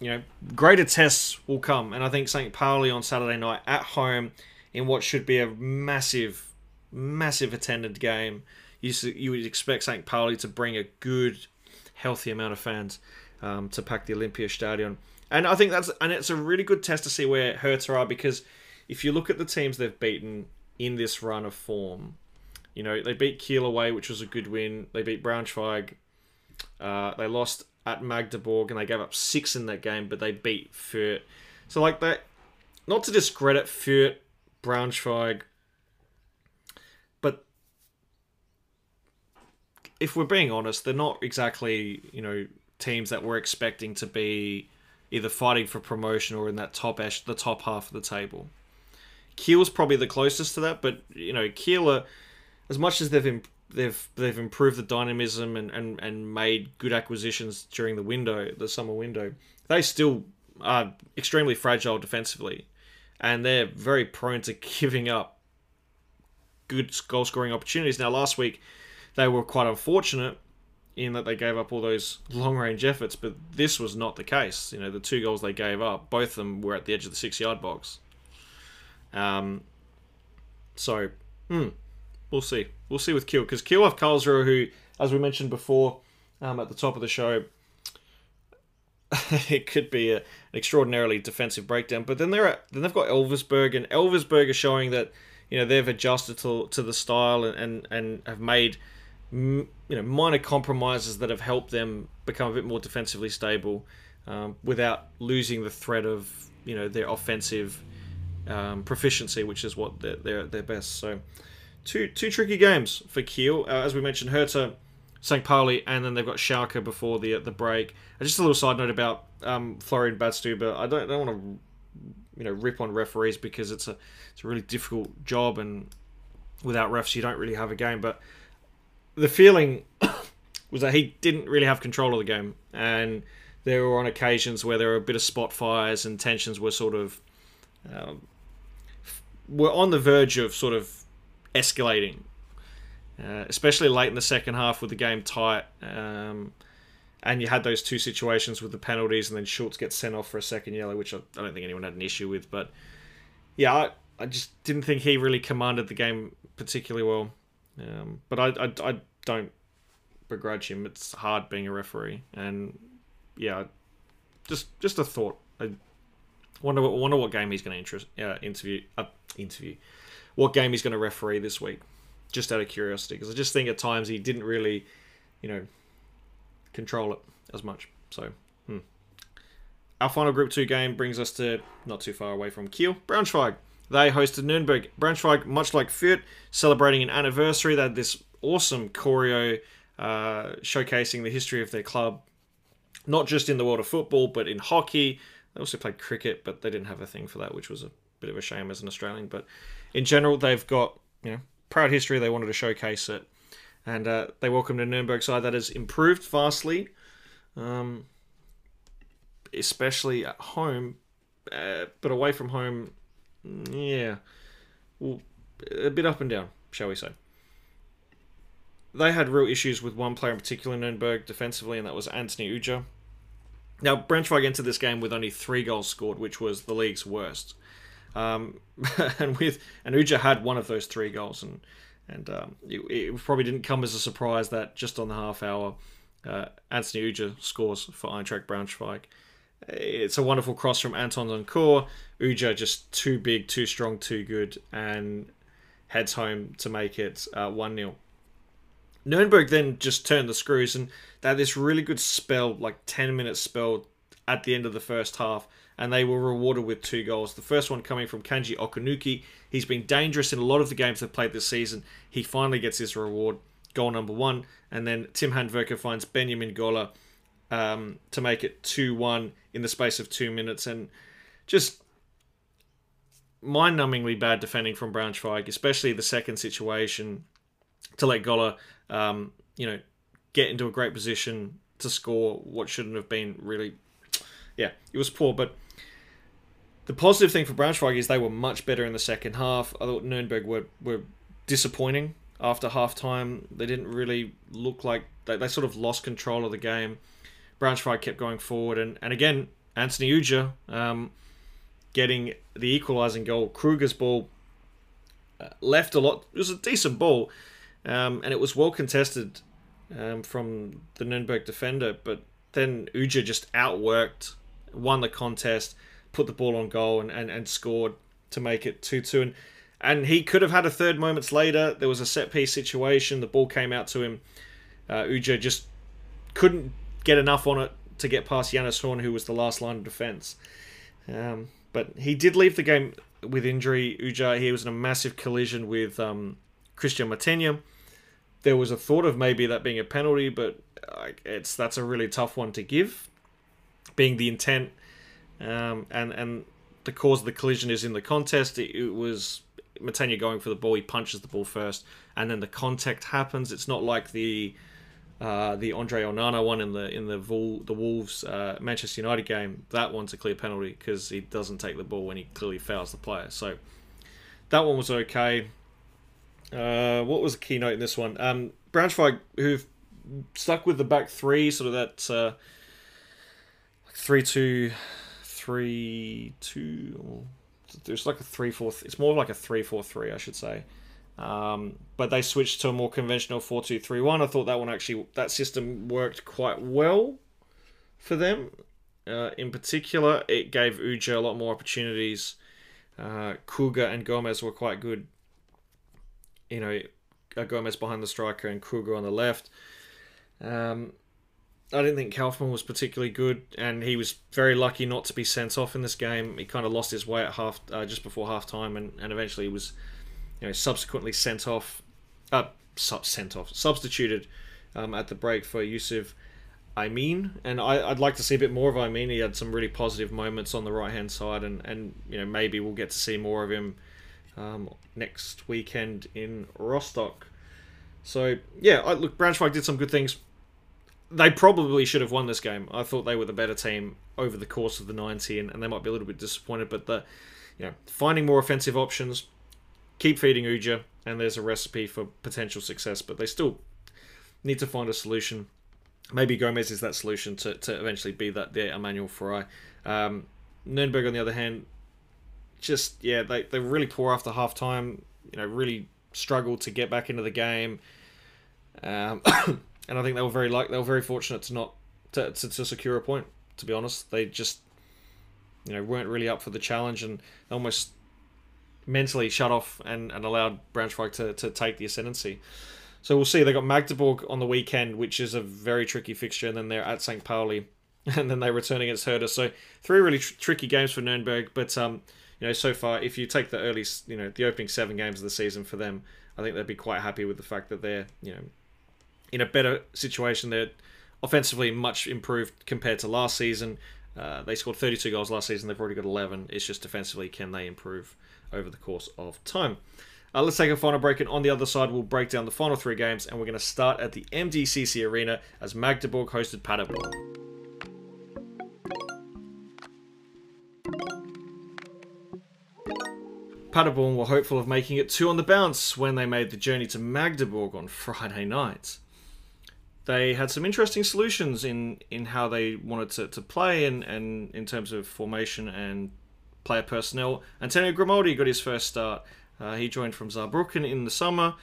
you know, greater tests will come, and I think St. Pauli on Saturday night at home in what should be a massive, massive attended game. You you would expect St. Pauli to bring a good, healthy amount of fans um, to pack the Olympia Stadion, and I think that's and it's a really good test to see where Hertha are because if you look at the teams they've beaten in this run of form, you know they beat Kiel away, which was a good win. They beat Braunschweig. Uh, they lost at Magdeburg and they gave up six in that game, but they beat Fürth. So like that, not to discredit Fürth, Braunschweig, but if we're being honest, they're not exactly you know teams that we're expecting to be either fighting for promotion or in that top ash, the top half of the table. Kiel's probably the closest to that, but you know Kiel are, as much as they've they've they've improved the dynamism and, and, and made good acquisitions during the window, the summer window. They still are extremely fragile defensively, and they're very prone to giving up good goal scoring opportunities. Now, last week they were quite unfortunate in that they gave up all those long range efforts, but this was not the case. You know, the two goals they gave up, both of them were at the edge of the six yard box. Um, so, hmm, we'll see. We'll see with Kiel because Kiel have Karlsruhe, who, as we mentioned before, um, at the top of the show, it could be a, an extraordinarily defensive breakdown. But then they're then they've got Elversberg, and Elversberg are showing that you know they've adjusted to, to the style and, and, and have made you know minor compromises that have helped them become a bit more defensively stable um, without losing the threat of you know their offensive um, proficiency, which is what they're, they're, they're best. So two two tricky games for Kiel. Uh, as we mentioned, Hertha, St. Pauli, and then they've got Schalke before the the break. And just a little side note about um, Florian Badstübner. I don't, don't want to you know rip on referees because it's a it's a really difficult job, and without refs you don't really have a game. But the feeling was that he didn't really have control of the game, and there were on occasions where there were a bit of spot fires and tensions were sort of um, were on the verge of sort of escalating, uh, especially late in the second half with the game tight. Um, and you had those two situations with the penalties, and then Schultz gets sent off for a second yellow, which I, don't think anyone had an issue with. But yeah, I, I just didn't think he really commanded the game particularly well. Um, but I, I, I don't begrudge him. It's hard being a referee, and yeah, just just a thought. I wonder what wonder what game he's going to interest uh, interview uh, interview what game he's going to referee this week. Just out of curiosity, because I just think at times he didn't really, you know, control it as much. So, hmm. our final Group Two game brings us to not too far away from Kiel, Braunschweig. They hosted Nuremberg. Braunschweig, much like Fürth, celebrating an anniversary. They had this awesome choreo uh, showcasing the history of their club, not just in the world of football, but in hockey. They also played cricket, but they didn't have a thing for that, which was a bit of a shame as an Australian. But in general, they've got you know proud history. They wanted to showcase it, and uh, they welcomed a Nuremberg side that has improved vastly, um, especially at home. Uh, but away from home, yeah, well, a bit up and down, shall we say. They had real issues with one player in particular, Nuremberg, defensively, and that was Anthony Ujah. Now, Braunschweig entered this game with only three goals scored, which was the league's worst. Um, and with and Ujah had one of those three goals, and and um, it, it, probably didn't come as a surprise that just on the half hour, uh, Anthony Ujah scores for Eintracht Braunschweig. It's a wonderful cross from Anton Donkor. Ujah just too big, too strong, too good, and heads home to make it uh, 1 0. Nuremberg then just turned the screws and they had this really good spell, like 10 minute spell at the end of the first half, and they were rewarded with two goals. The first one coming from Kanji Okunuki. He's been dangerous in a lot of the games they've played this season. He finally gets his reward, goal number one, and then Tim Handwerker finds Benjamin Goller um, to make it 2 1 in the space of two minutes, and just mind numbingly bad defending from Braunschweig, especially the second situation to let Goller, um, you know, get into a great position to score what shouldn't have been really. Yeah, it was poor, but the positive thing for Braunschweig is they were much better in the second half. I thought Nuremberg were, were disappointing after half time. They didn't really look like they, they sort of lost control of the game. Braunschweig kept going forward, and, and again, Anthony Ujah um, getting the equalising goal. Kruger's ball uh, left a lot. It was a decent ball, um, and it was well contested um, from the Nuremberg defender. But then Ujah just outworked, won the contest, put the ball on goal, and, and, and scored to make it 2 2. And, and he could have had a third moments later. There was a set piece situation. The ball came out to him. Uh, just couldn't get enough on it to get past Jannes Horn, who was the last line of defence. Um, but he did leave the game with injury. Ujah, he was in a massive collision with um, Christian Mathenia. There was a thought of maybe that being a penalty, but it's that's a really tough one to give, being the intent um, and and the cause of the collision is in the contest. It, it was Mathenia going for the ball. He punches the ball first, and then the contact happens. It's not like the uh, the Andre Onana one in the in the Vol- the Wolves uh, Manchester United game. That one's a clear penalty because he doesn't take the ball when he clearly fouls the player. So that one was okay. Uh, what was the key note in this one? Um, Braunschweig, who've stuck with the back three, sort of that uh, three two three two. There's like a three four. It's more like a three four three, I should say. Um, but they switched to a more conventional four two three one. I thought that one actually that system worked quite well for them. Uh, in particular, it gave Ujah a lot more opportunities. Uh, Kruger and Gomez were quite good. You know, uh, Gomez behind the striker and Kruger on the left. Um, I didn't think Kaufmann was particularly good, and he was very lucky not to be sent off in this game. He kind of lost his way at half, uh, just before half time, and, and eventually was, you know, subsequently sent off, uh, sent off, substituted um, at the break for Yusuf Aimeen, and I, would like to see a bit more of Aimeen. He had some really positive moments on the right hand side, and, and you know maybe we'll get to see more of him um, next weekend in Rostock. So yeah, I, look, Braunschweig did some good things they probably should have won this game. I thought they were the better team over the course of the 90, and, and they might be a little bit disappointed. But the, you know, finding more offensive options, keep feeding Ujah, and there's a recipe for potential success. But they still need to find a solution. Maybe Gomez is that solution to, to eventually be that there Emmanuel Ferrari. Um, on the other hand, just yeah, they they really poor after half time. You know, really struggled to get back into the game. Um, and I think they were very like they were very fortunate to not to, to, to secure a point. To be honest, they just you know weren't really up for the challenge and almost mentally shut off and, and allowed Braunschweig to, to take the ascendancy. So we'll see. They got Magdeburg on the weekend, which is a very tricky fixture, and then they're at St. Pauli, and then they return against Hertha. So three really tr- tricky games for Nuremberg. But um, you know, so far, if you take the early, you know, the opening seven games of the season for them, I think they'd be quite happy with the fact that they're you know in a better situation. They're offensively much improved compared to last season. Uh, they scored 32 goals last season. They've already got 11. It's just defensively, can they improve over the course of time? Uh, let's take a final break, and on the other side, we'll break down the final three games, and we're going to start at the MDCC Arena as Magdeburg hosted Paderborn. Paderborn were hopeful of making it two on the bounce when they made the journey to Magdeburg on Friday night they had some interesting solutions in, in how they wanted to, to play and, and in terms of formation and player personnel. Antonio Grimaldi got his first start. Uh, he joined from Saarbrücken in the summer.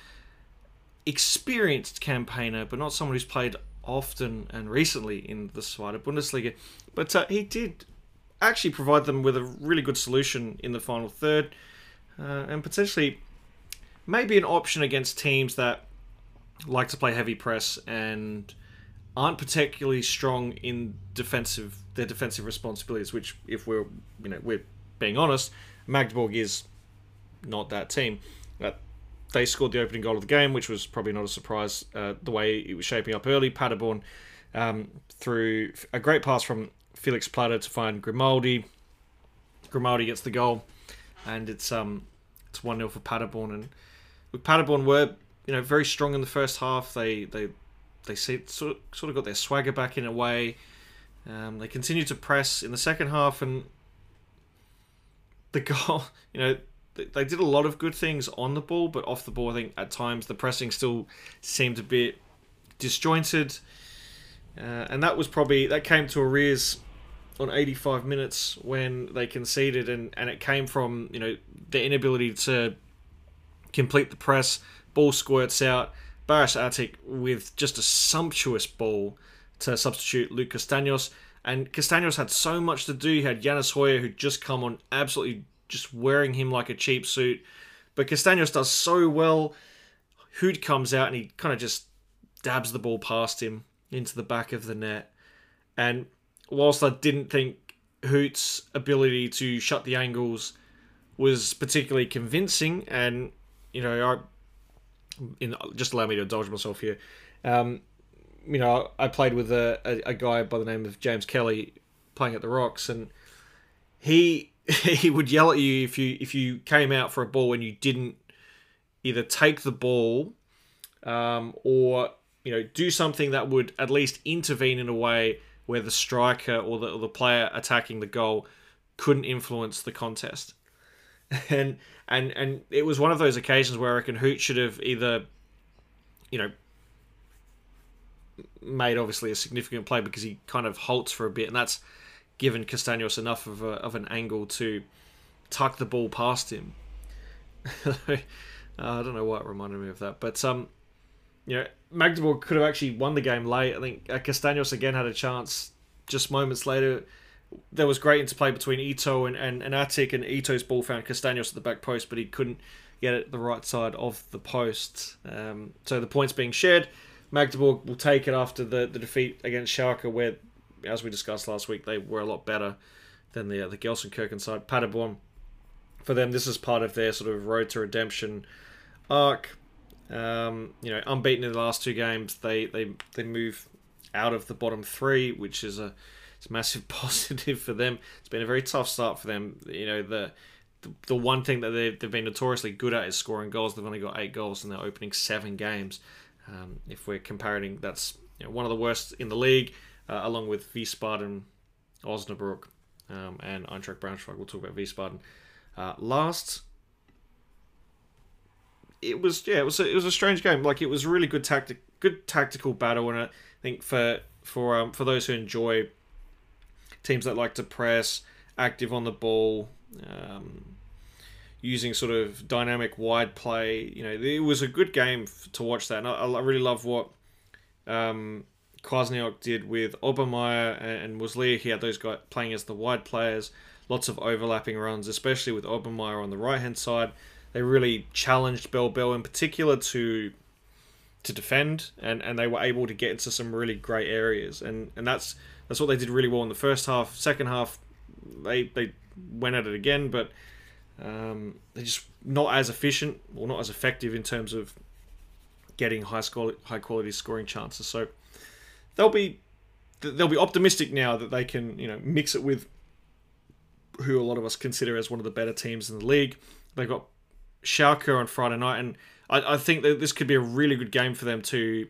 Experienced campaigner, but not someone who's played often and recently in the Zweite Bundesliga. But uh, he did actually provide them with a really good solution in the final third, uh, and potentially maybe an option against teams that like to play heavy press and aren't particularly strong in defensive their defensive responsibilities. Which, if we're you know we're being honest, Magdeburg is not that team. Uh, they scored the opening goal of the game, which was probably not a surprise. Uh, the way it was shaping up early, Paderborn um, through a great pass from Felix Platte to find Grimaldi. Grimaldi gets the goal, and it's um it's one 0 for Paderborn. And Paderborn were you know, very strong in the first half. They they they sort of, sort of got their swagger back in a way. Um, they continued to press in the second half, and the goal, you know, they, they did a lot of good things on the ball, but off the ball, I think at times the pressing still seemed a bit disjointed. Uh, and that was probably that came to arrears on 85 minutes when they conceded, and, and it came from you know the inability to complete the press. Ball squirts out. Baris Atik with just a sumptuous ball to substitute Luc Castaignos. And Castaignos had so much to do. He had Jannis Heuer who'd just come on absolutely just wearing him like a cheap suit. But Castaignos does so well. Huth comes out and he kind of just dabs the ball past him into the back of the net. And whilst I didn't think Huth's ability to shut the angles was particularly convincing, and you know, I in just allow me to indulge myself here. Um, you know, I played with a, a, a, guy by the name of James Kelly playing at the Rocks, and he he would yell at you if you if you came out for a ball and you didn't either take the ball um, or you know do something that would at least intervene in a way where the striker or the, or the player attacking the goal couldn't influence the contest. And and and it was one of those occasions where I reckon Huth should have either, you know, made obviously a significant play because he kind of halts for a bit, and that's given Castaignos enough of a, of an angle to tuck the ball past him. I don't know why it reminded me of that, but um, you know, Magdeburg could have actually won the game late. I think uh, Castaignos again had a chance just moments later. There was great interplay between Ito and, and, and and Ito's ball found Castaignos at the back post, but he couldn't get it the right side of the post. Um, so the points being shared. Magdeburg will take it after the, the defeat against Schalke, where, as we discussed last week, they were a lot better than the uh, the Gelsenkirchen side. Paderborn, for them, this is part of their sort of road to redemption arc. Um, you know, unbeaten in the last two games, they they they move out of the bottom three, which is a it's massive positive for them. It's been a very tough start for them. You know, the the, the one thing that they've, they've been notoriously good at is scoring goals. They've only got eight goals in their opening seven games. Um, if we're comparing, that's you know, one of the worst in the league, uh, along with Wiesbaden, Osnabrück, um, and Eintracht Braunschweig. We'll talk about Wiesbaden uh, last it was yeah, it was a, it was a strange game. Like it was really good tactic, good tactical battle, and I think for for um, for those who enjoy teams that like to press, active on the ball, um, using sort of dynamic wide play. You know, it was a good game to watch that, and I, I really love what um, Kwasniok did with Obermair and, and He had those guys playing as the wide players. Lots of overlapping runs, especially with Obermair on the right hand side they really challenged Bell Bell in particular to to defend, and, and they were able to get into some really great areas, and, and that's that's what they did really well in the first half. Second half, they they went at it again, but um, they're just not as efficient or not as effective in terms of getting high score, high quality scoring chances. So they'll be they'll be optimistic now that they can you know mix it with who a lot of us consider as one of the better teams in the league. They've got Schalke on Friday night, and I, I think that this could be a really good game for them to,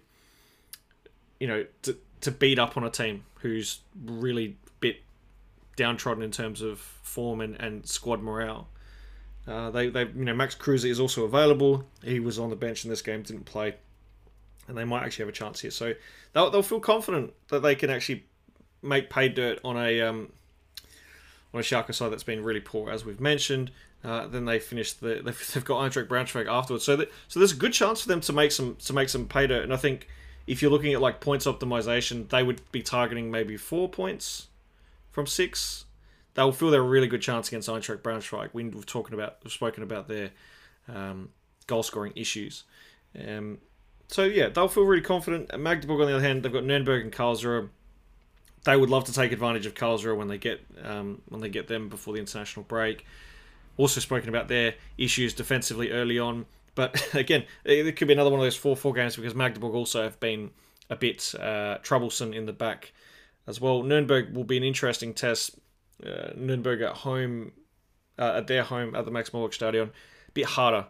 you know, to, to beat up on a team who's really bit downtrodden in terms of form and, and squad morale. Uh, they, they, you know, Max Kruse is also available. He was on the bench in this game, didn't play, and they might actually have a chance here. So they'll, they'll feel confident that they can actually make pay dirt on a um, on a Schalke side that's been really poor, as we've mentioned. Uh, then they finished the they've, they've got Eintracht Braunschweig afterwards. So that, so there's a good chance for them to make some to make some pay dirt. And I think if you're looking at like points optimization, they would be targeting maybe four points from six. They'll feel they're a really good chance against Eintracht Braunschweig. We, we've talking about we've spoken about their um, goal scoring issues. Um, so yeah, they'll feel really confident. Magdeburg on the other hand, they've got Nuremberg and Karlsruhe. They would love to take advantage of Karlsruhe when they get um, when they get them before the international break also spoken about their issues defensively early on. But again, it could be another one of those 4 4 games because Magdeburg also have been a bit uh, troublesome in the back as well. Nuremberg will be an interesting test. Uh, Nuremberg at home, uh, at their home at the Max Morlock Stadion, a bit harder.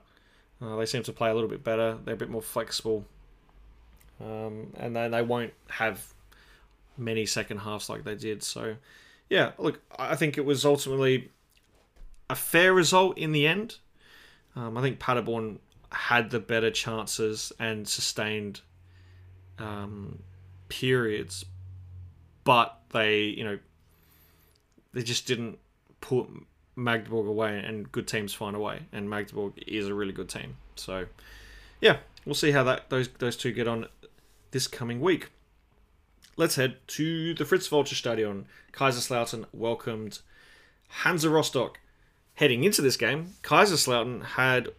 Uh, they seem to play a little bit better. They're a bit more flexible. Um, and then they won't have many second halves like they did. So, yeah, look, I think it was ultimately a fair result in the end. Um, I think Paderborn had the better chances and sustained um, periods, but they, you know, they just didn't put Magdeburg away, and good teams find a way. And Magdeburg is a really good team. So, yeah, we'll see how that those those two get on this coming week. Let's head to the Fritz Walter Stadion. Kaiserslautern welcomed Hansa Rostock. Heading into this game, Kaiserslautern had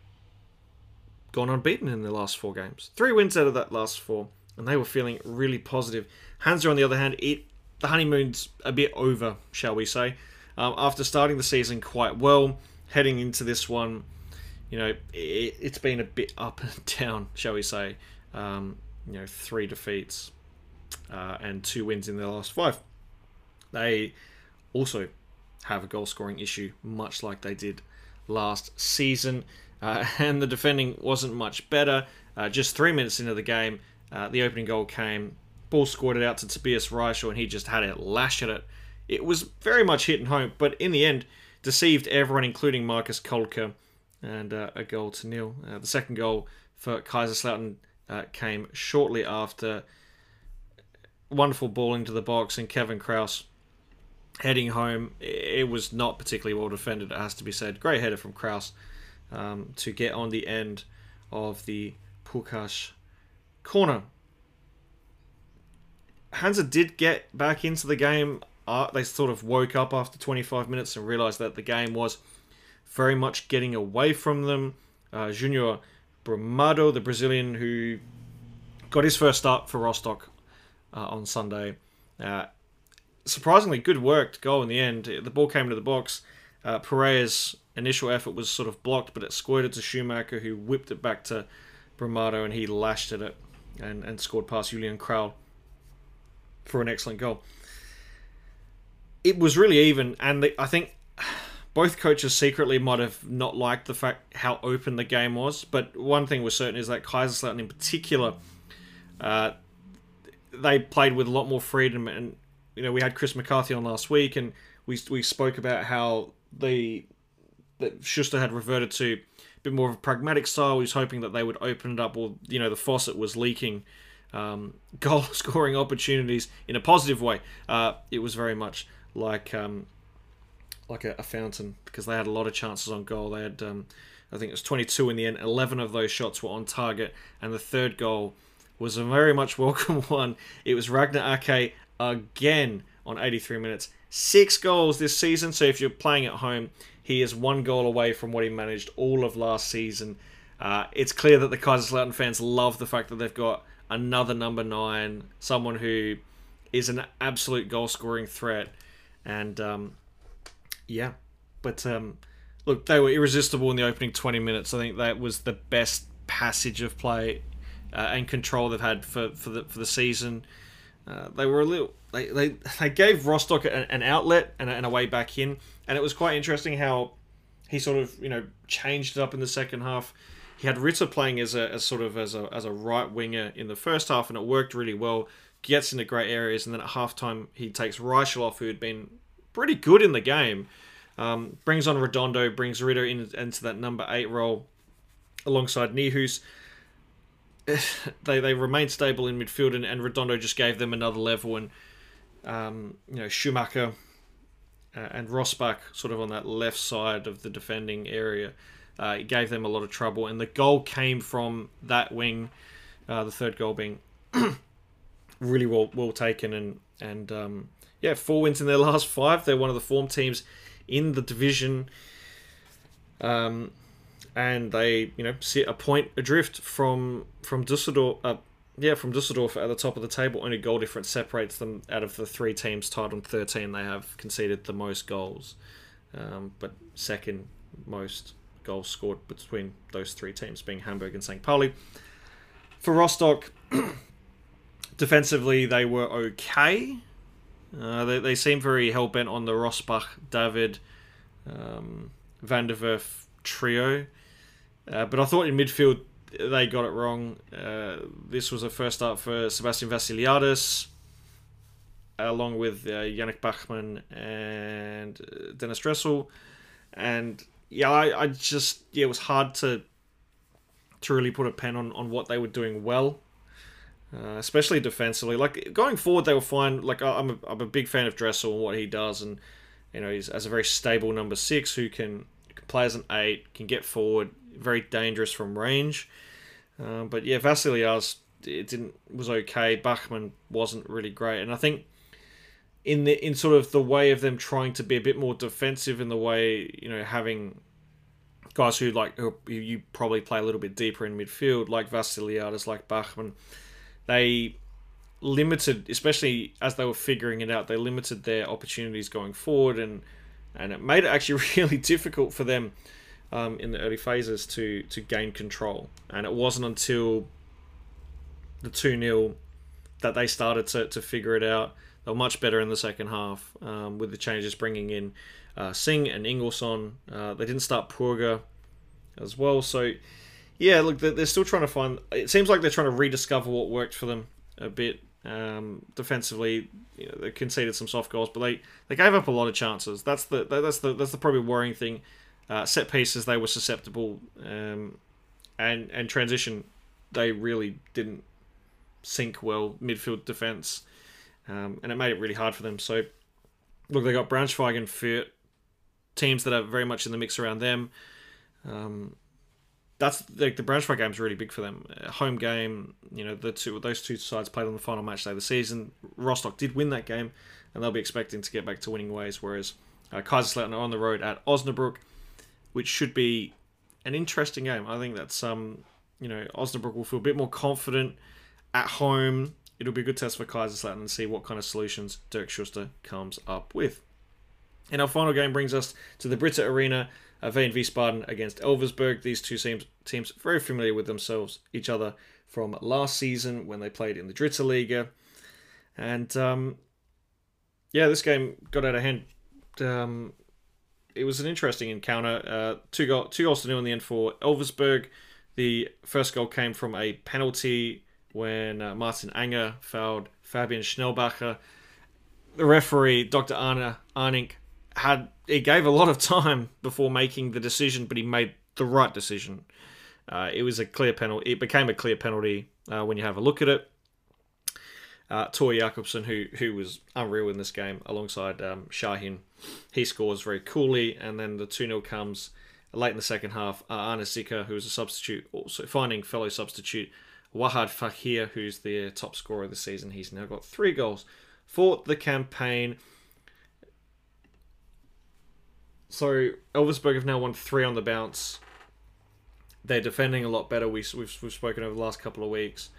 gone unbeaten in their last four games. Three wins out of that last four, and they were feeling really positive. Hansa, on the other hand, it the honeymoon's a bit over, shall we say. Um, after starting the season quite well, heading into this one, you know, it, has been a bit up and down, shall we say. Um, you know, three defeats uh, and two wins in their last five. They also have a goal scoring issue, much like they did last season. Uh, and the defending wasn't much better. Uh, just three minutes into the game, uh, the opening goal came. Ball it out to Tobias Raschl, and he just had it lash at it. It was very much hitting home, but in the end, deceived everyone, including Markus Kolke, and uh, a goal to nil. Uh, the second goal for Kaiserslautern came shortly after wonderful ball into the box, and Kevin Kraus heading home. It was not particularly well defended, it has to be said. Great header from Kraus um, to get on the end of the Puchacz corner. Hansa did get back into the game. Uh, they sort of woke up after 25 minutes and realized that the game was very much getting away from them. Uh, Junior Brumado, the Brazilian who got his first start for Rostock uh, on Sunday. Uh, surprisingly good work goal in the end. The ball came into the box. Uh, Pereira's initial effort was sort of blocked, but it squirted to Schumacher, who whipped it back to Brumado, and he lashed at it and, and scored past Julian Krahl for an excellent goal. It was really even, and the, I think both coaches secretly might have not liked the fact how open the game was. But one thing was certain is that Kaiserslautern in particular, uh, they played with a lot more freedom. And you know, we had Chris McCarthy on last week, and we we spoke about how the that Schuster had reverted to a bit more of a pragmatic style. He was hoping that they would open it up, or you know, the faucet was leaking um, goal scoring opportunities in a positive way. Uh, it was very much like um, like a, a, fountain because they had a lot of chances on goal. They had, um, I think it was 22 in the end. 11 of those shots were on target, and the third goal was a very much welcome one. It was Ragnar Ache again on 83 minutes. Six goals this season. So if you're playing at home, he is one goal away from what he managed all of last season. Uh, it's clear that the Kaiserslautern fans love the fact that they've got another number nine, someone who is an absolute goal scoring threat. And um, yeah, but um, look, they were irresistible in the opening 20 minutes. I think that was the best passage of play uh, and control they've had for, for the for the season. Uh, they were a little they, they, they gave Rostock an, an outlet and a, and a way back in, and it was quite interesting how he sort of you know changed it up in the second half. He had Ritter playing as a as sort of as a as a right winger in the first half, and it worked really well. Gets into great areas, and then at halftime he takes Raschl off, who had been pretty good in the game. Um, brings on Redondo, brings Ritter in, into that number eight role alongside Niehues. they they remained stable in midfield, and, and Redondo just gave them another level. And um, you know Schumacher uh, and Rosbach sort of on that left side of the defending area uh, it gave them a lot of trouble, and the goal came from that wing. Uh, the third goal being really well well taken, and and um, yeah, four wins in their last five. They're one of the form teams in the division, um, and they you know sit a point adrift from from Dusseldorf. Uh, yeah, from Dusseldorf at the top of the table, only goal difference separates them out of the three teams tied on 13. They have conceded the most goals, um, but second most goals scored between those three teams, being Hamburg and St. Pauli. For Rostock, defensively, they were okay. Uh, they, they seem very hell bent on the Rosbach, David, um, Van der Werff trio. Uh, but I thought in midfield they got it wrong. Uh, this was a first start for Sebastian Vassiliadis, along with uh, Janik Bachmann and uh, Dennis Dressel. And yeah, I, I just yeah, it was hard to to really put a pen on, on what they were doing well, uh, especially defensively. Like going forward, they were fine. Like I'm a, I'm a big fan of Dressel and what he does, and you know, he's as a very stable number six who can, can play as an eight, can get forward, very dangerous from range. Um, but yeah, Vassiliadis it didn't was okay. Bachmann wasn't really great, and I think in the in sort of the way of them trying to be a bit more defensive in the way you know having guys who like who you probably play a little bit deeper in midfield like Vassiliadis, like Bachmann, they limited, especially as they were figuring it out, they limited their opportunities going forward, and and it made it actually really difficult for them um, in the early phases to to gain control. And it wasn't until the 2 0 that they started to, to figure it out. They were much better in the second half um, with the changes bringing in uh, Singh and Ingelsson. Uh, they didn't start Purga as well. So, yeah, look, they're, they're still trying to find. It seems like they're trying to rediscover what worked for them a bit. Um, defensively, you know, they conceded some soft goals, but they, they gave up a lot of chances. That's the that's the that's the probably worrying thing. Uh, set pieces they were susceptible, um, and and transition they really didn't sink well midfield defense, um, and it made it really hard for them. So, look, they got Braunschweig and Fürth, teams that are very much in the mix around them. Um, that's like the Braunschweig game's really big for them. A home game, you know, the two those two sides played on the final match day of the season. Rostock did win that game, and they'll be expecting to get back to winning ways. Whereas uh, Kaiserslautern are on the road at Osnabrück, which should be an interesting game. I think that's um, you know, Osnabrück will feel a bit more confident at home. It'll be a good test for Kaiserslautern and see what kind of solutions Dirk Schuster comes up with. And our final game brings us to the Brita Arena, uh, Wehen Wiesbaden against Elversberg. These two teams, teams very familiar with themselves, each other from last season when they played in the Dritte Liga. And um, yeah, this game got out of hand. Um, it was an interesting encounter. Uh, two, goal, two goals to nil in the end for Elversberg. The first goal came from a penalty when uh, Martin Angha fouled Fabian Schnellbacher. The referee, Dr. Arne Aarnink, had he gave a lot of time before making the decision, but he made the right decision. Uh, it was a clear penalty. It became a clear penalty uh, when you have a look at it. Uh, Thore Jacobsen, who who was unreal in this game, alongside um, Shahin, he scores very coolly, and then the 2 0 comes late in the second half. Uh, Arne Zicker, who was a substitute, also finding fellow substitute Wahid Faghir, who's the top scorer of the season. He's now got three goals for the campaign. So Elversberg have now won three on the bounce. They're defending a lot better. We, we've, we've spoken over the last couple of weeks.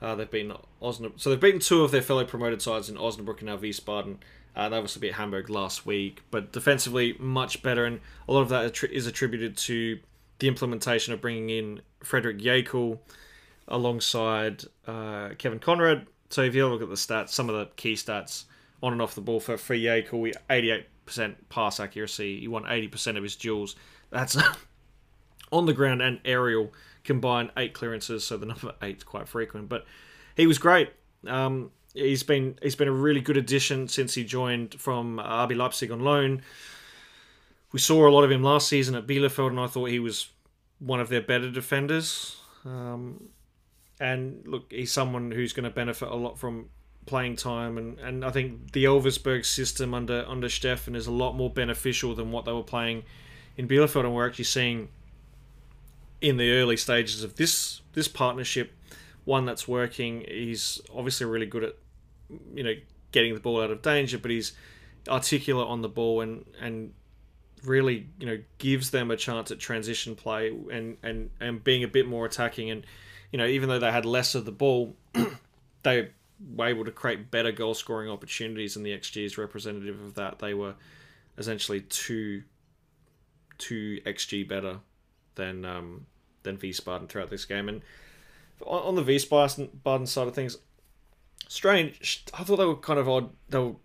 Uh, they've been Osnabrück, so they've beaten two of their fellow promoted sides in Osnabrück and now Wiesbaden. Uh, they obviously beat Hamburg last week, but defensively much better, and a lot of that is attributed to the implementation of bringing in Frederik Jäkel, alongside uh, Kevin Conrad. So if you look at the stats, some of the key stats on and off the ball for, for Jäkel, 88% pass accuracy. He won 80% of his duels. That's on the ground and aerial combined eight clearances, so the number eight's quite frequent. But he was great. Um, he's been he's been a really good addition since he joined from RB Leipzig on loan. We saw a lot of him last season at Bielefeld, and I thought he was one of their better defenders. Um, and look, he's someone who's going to benefit a lot from playing time, and, and I think the Elversberg system under under Steffen is a lot more beneficial than what they were playing in Bielefeld, and we're actually seeing in the early stages of this this partnership one that's working. He's obviously really good at you know getting the ball out of danger, but he's articulate on the ball and and really you know gives them a chance at transition play and and and being a bit more attacking and you know, even though they had less of the ball, they were able to create better goal scoring opportunities, and the XG is representative of that. They were essentially two two XG better than um, than Wiesbaden throughout this game. And on, on the Wiesbaden side of things, strange. I thought they were kind of odd. They were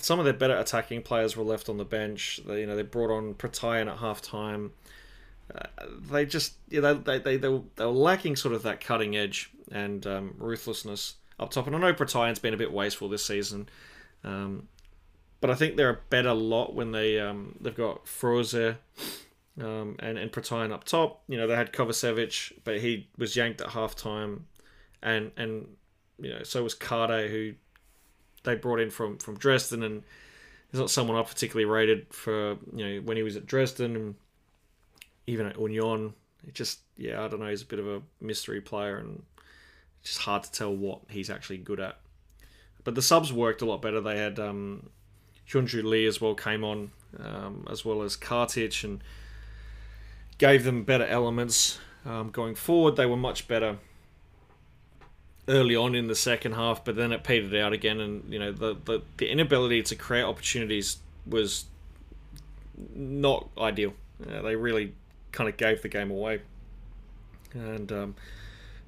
some of their better attacking players were left on the bench. They, you know, they brought on Prtajin at half time they just yeah, they, they, they, they, were, they were lacking sort of that cutting edge and um, ruthlessness up top. And I know Prtajin's been a bit wasteful this season, um, but I think they're a better lot when they um, they've got Froese um, and and Prtajin up top. You know they had Kovacevic, but he was yanked at half time, and and you know so was Kade who they brought in from from Dresden and he's not someone I particularly rated for you know when he was at Dresden and even at Union. It just yeah, I don't know. He's a bit of a mystery player and it's just hard to tell what he's actually good at. But the subs worked a lot better. They had um, Hyunju Lee as well came on, um, as well as Kartich and gave them better elements um, going forward. They were much better early on in the second half, but then it petered out again, and you know the the, the inability to create opportunities was not ideal. Uh, they really kind of gave the game away, and um,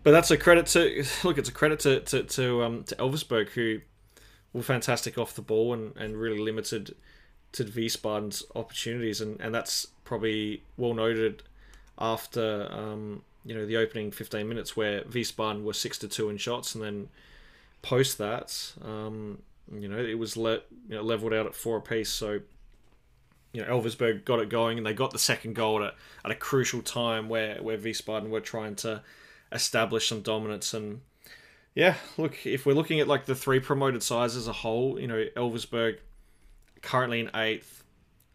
but that's a credit to look. It's a credit to to to, um, to Elversberg who were fantastic off the ball and, and really limited to Wiesbaden's opportunities, and, and that's probably well noted after um, you know the opening 15 minutes where Wiesbaden were six to two in shots, and then post that, um, you know, it was let you know leveled out at four apiece. So you know Elversberg got it going, and they got the second goal at, at a crucial time where where Wiesbaden were trying to establish some dominance and. Yeah, look, if we're looking at like the three promoted sides as a whole, you know, Elversberg currently in eighth,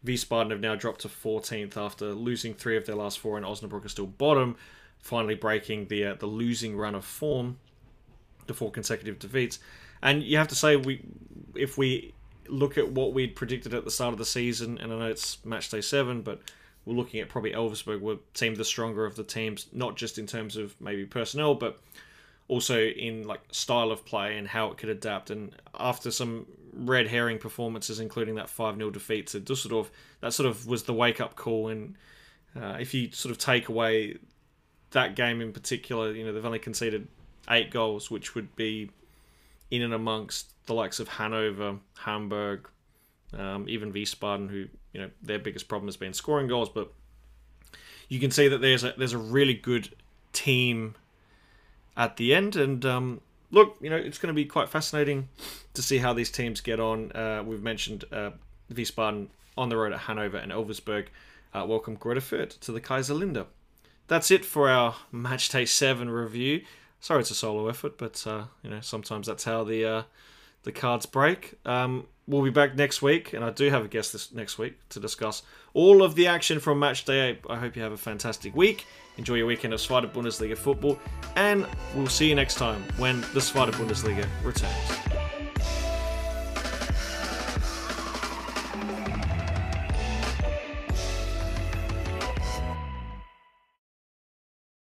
Wiesbaden have now dropped to 14th after losing three of their last four, and Osnabrück are still bottom, finally breaking the uh, the losing run of form, the four consecutive defeats. And you have to say, we if we look at what we'd predicted at the start of the season, and I know it's match day seven, but we're looking at probably Elversberg were team the stronger of the teams, not just in terms of maybe personnel, but also in like style of play and how it could adapt. And after some red herring performances, including that 5 0 defeat to Dusseldorf, that sort of was the wake up call. And uh, if you sort of take away that game in particular, you know, they've only conceded eight goals, which would be in and amongst the likes of Hanover, Hamburg, um, even Wiesbaden, who, you know, their biggest problem has been scoring goals. But you can see that there's a, there's a really good team at the end. And um, look, you know, it's going to be quite fascinating to see how these teams get on. Uh, we've mentioned uh, Wiesbaden on the road at Hanover and Elversberg. Uh, welcome Greuther to the Kaiserlinde. That's it for our match day seven review. Sorry, it's a solo effort, but uh, you know sometimes that's how the uh, the cards break. Um, we'll be back next week, and I do have a guest this next week to discuss all of the action from match day eight. I hope you have a fantastic week. Enjoy your weekend of Zweite Bundesliga football, and we'll see you next time when the Zweite Bundesliga returns.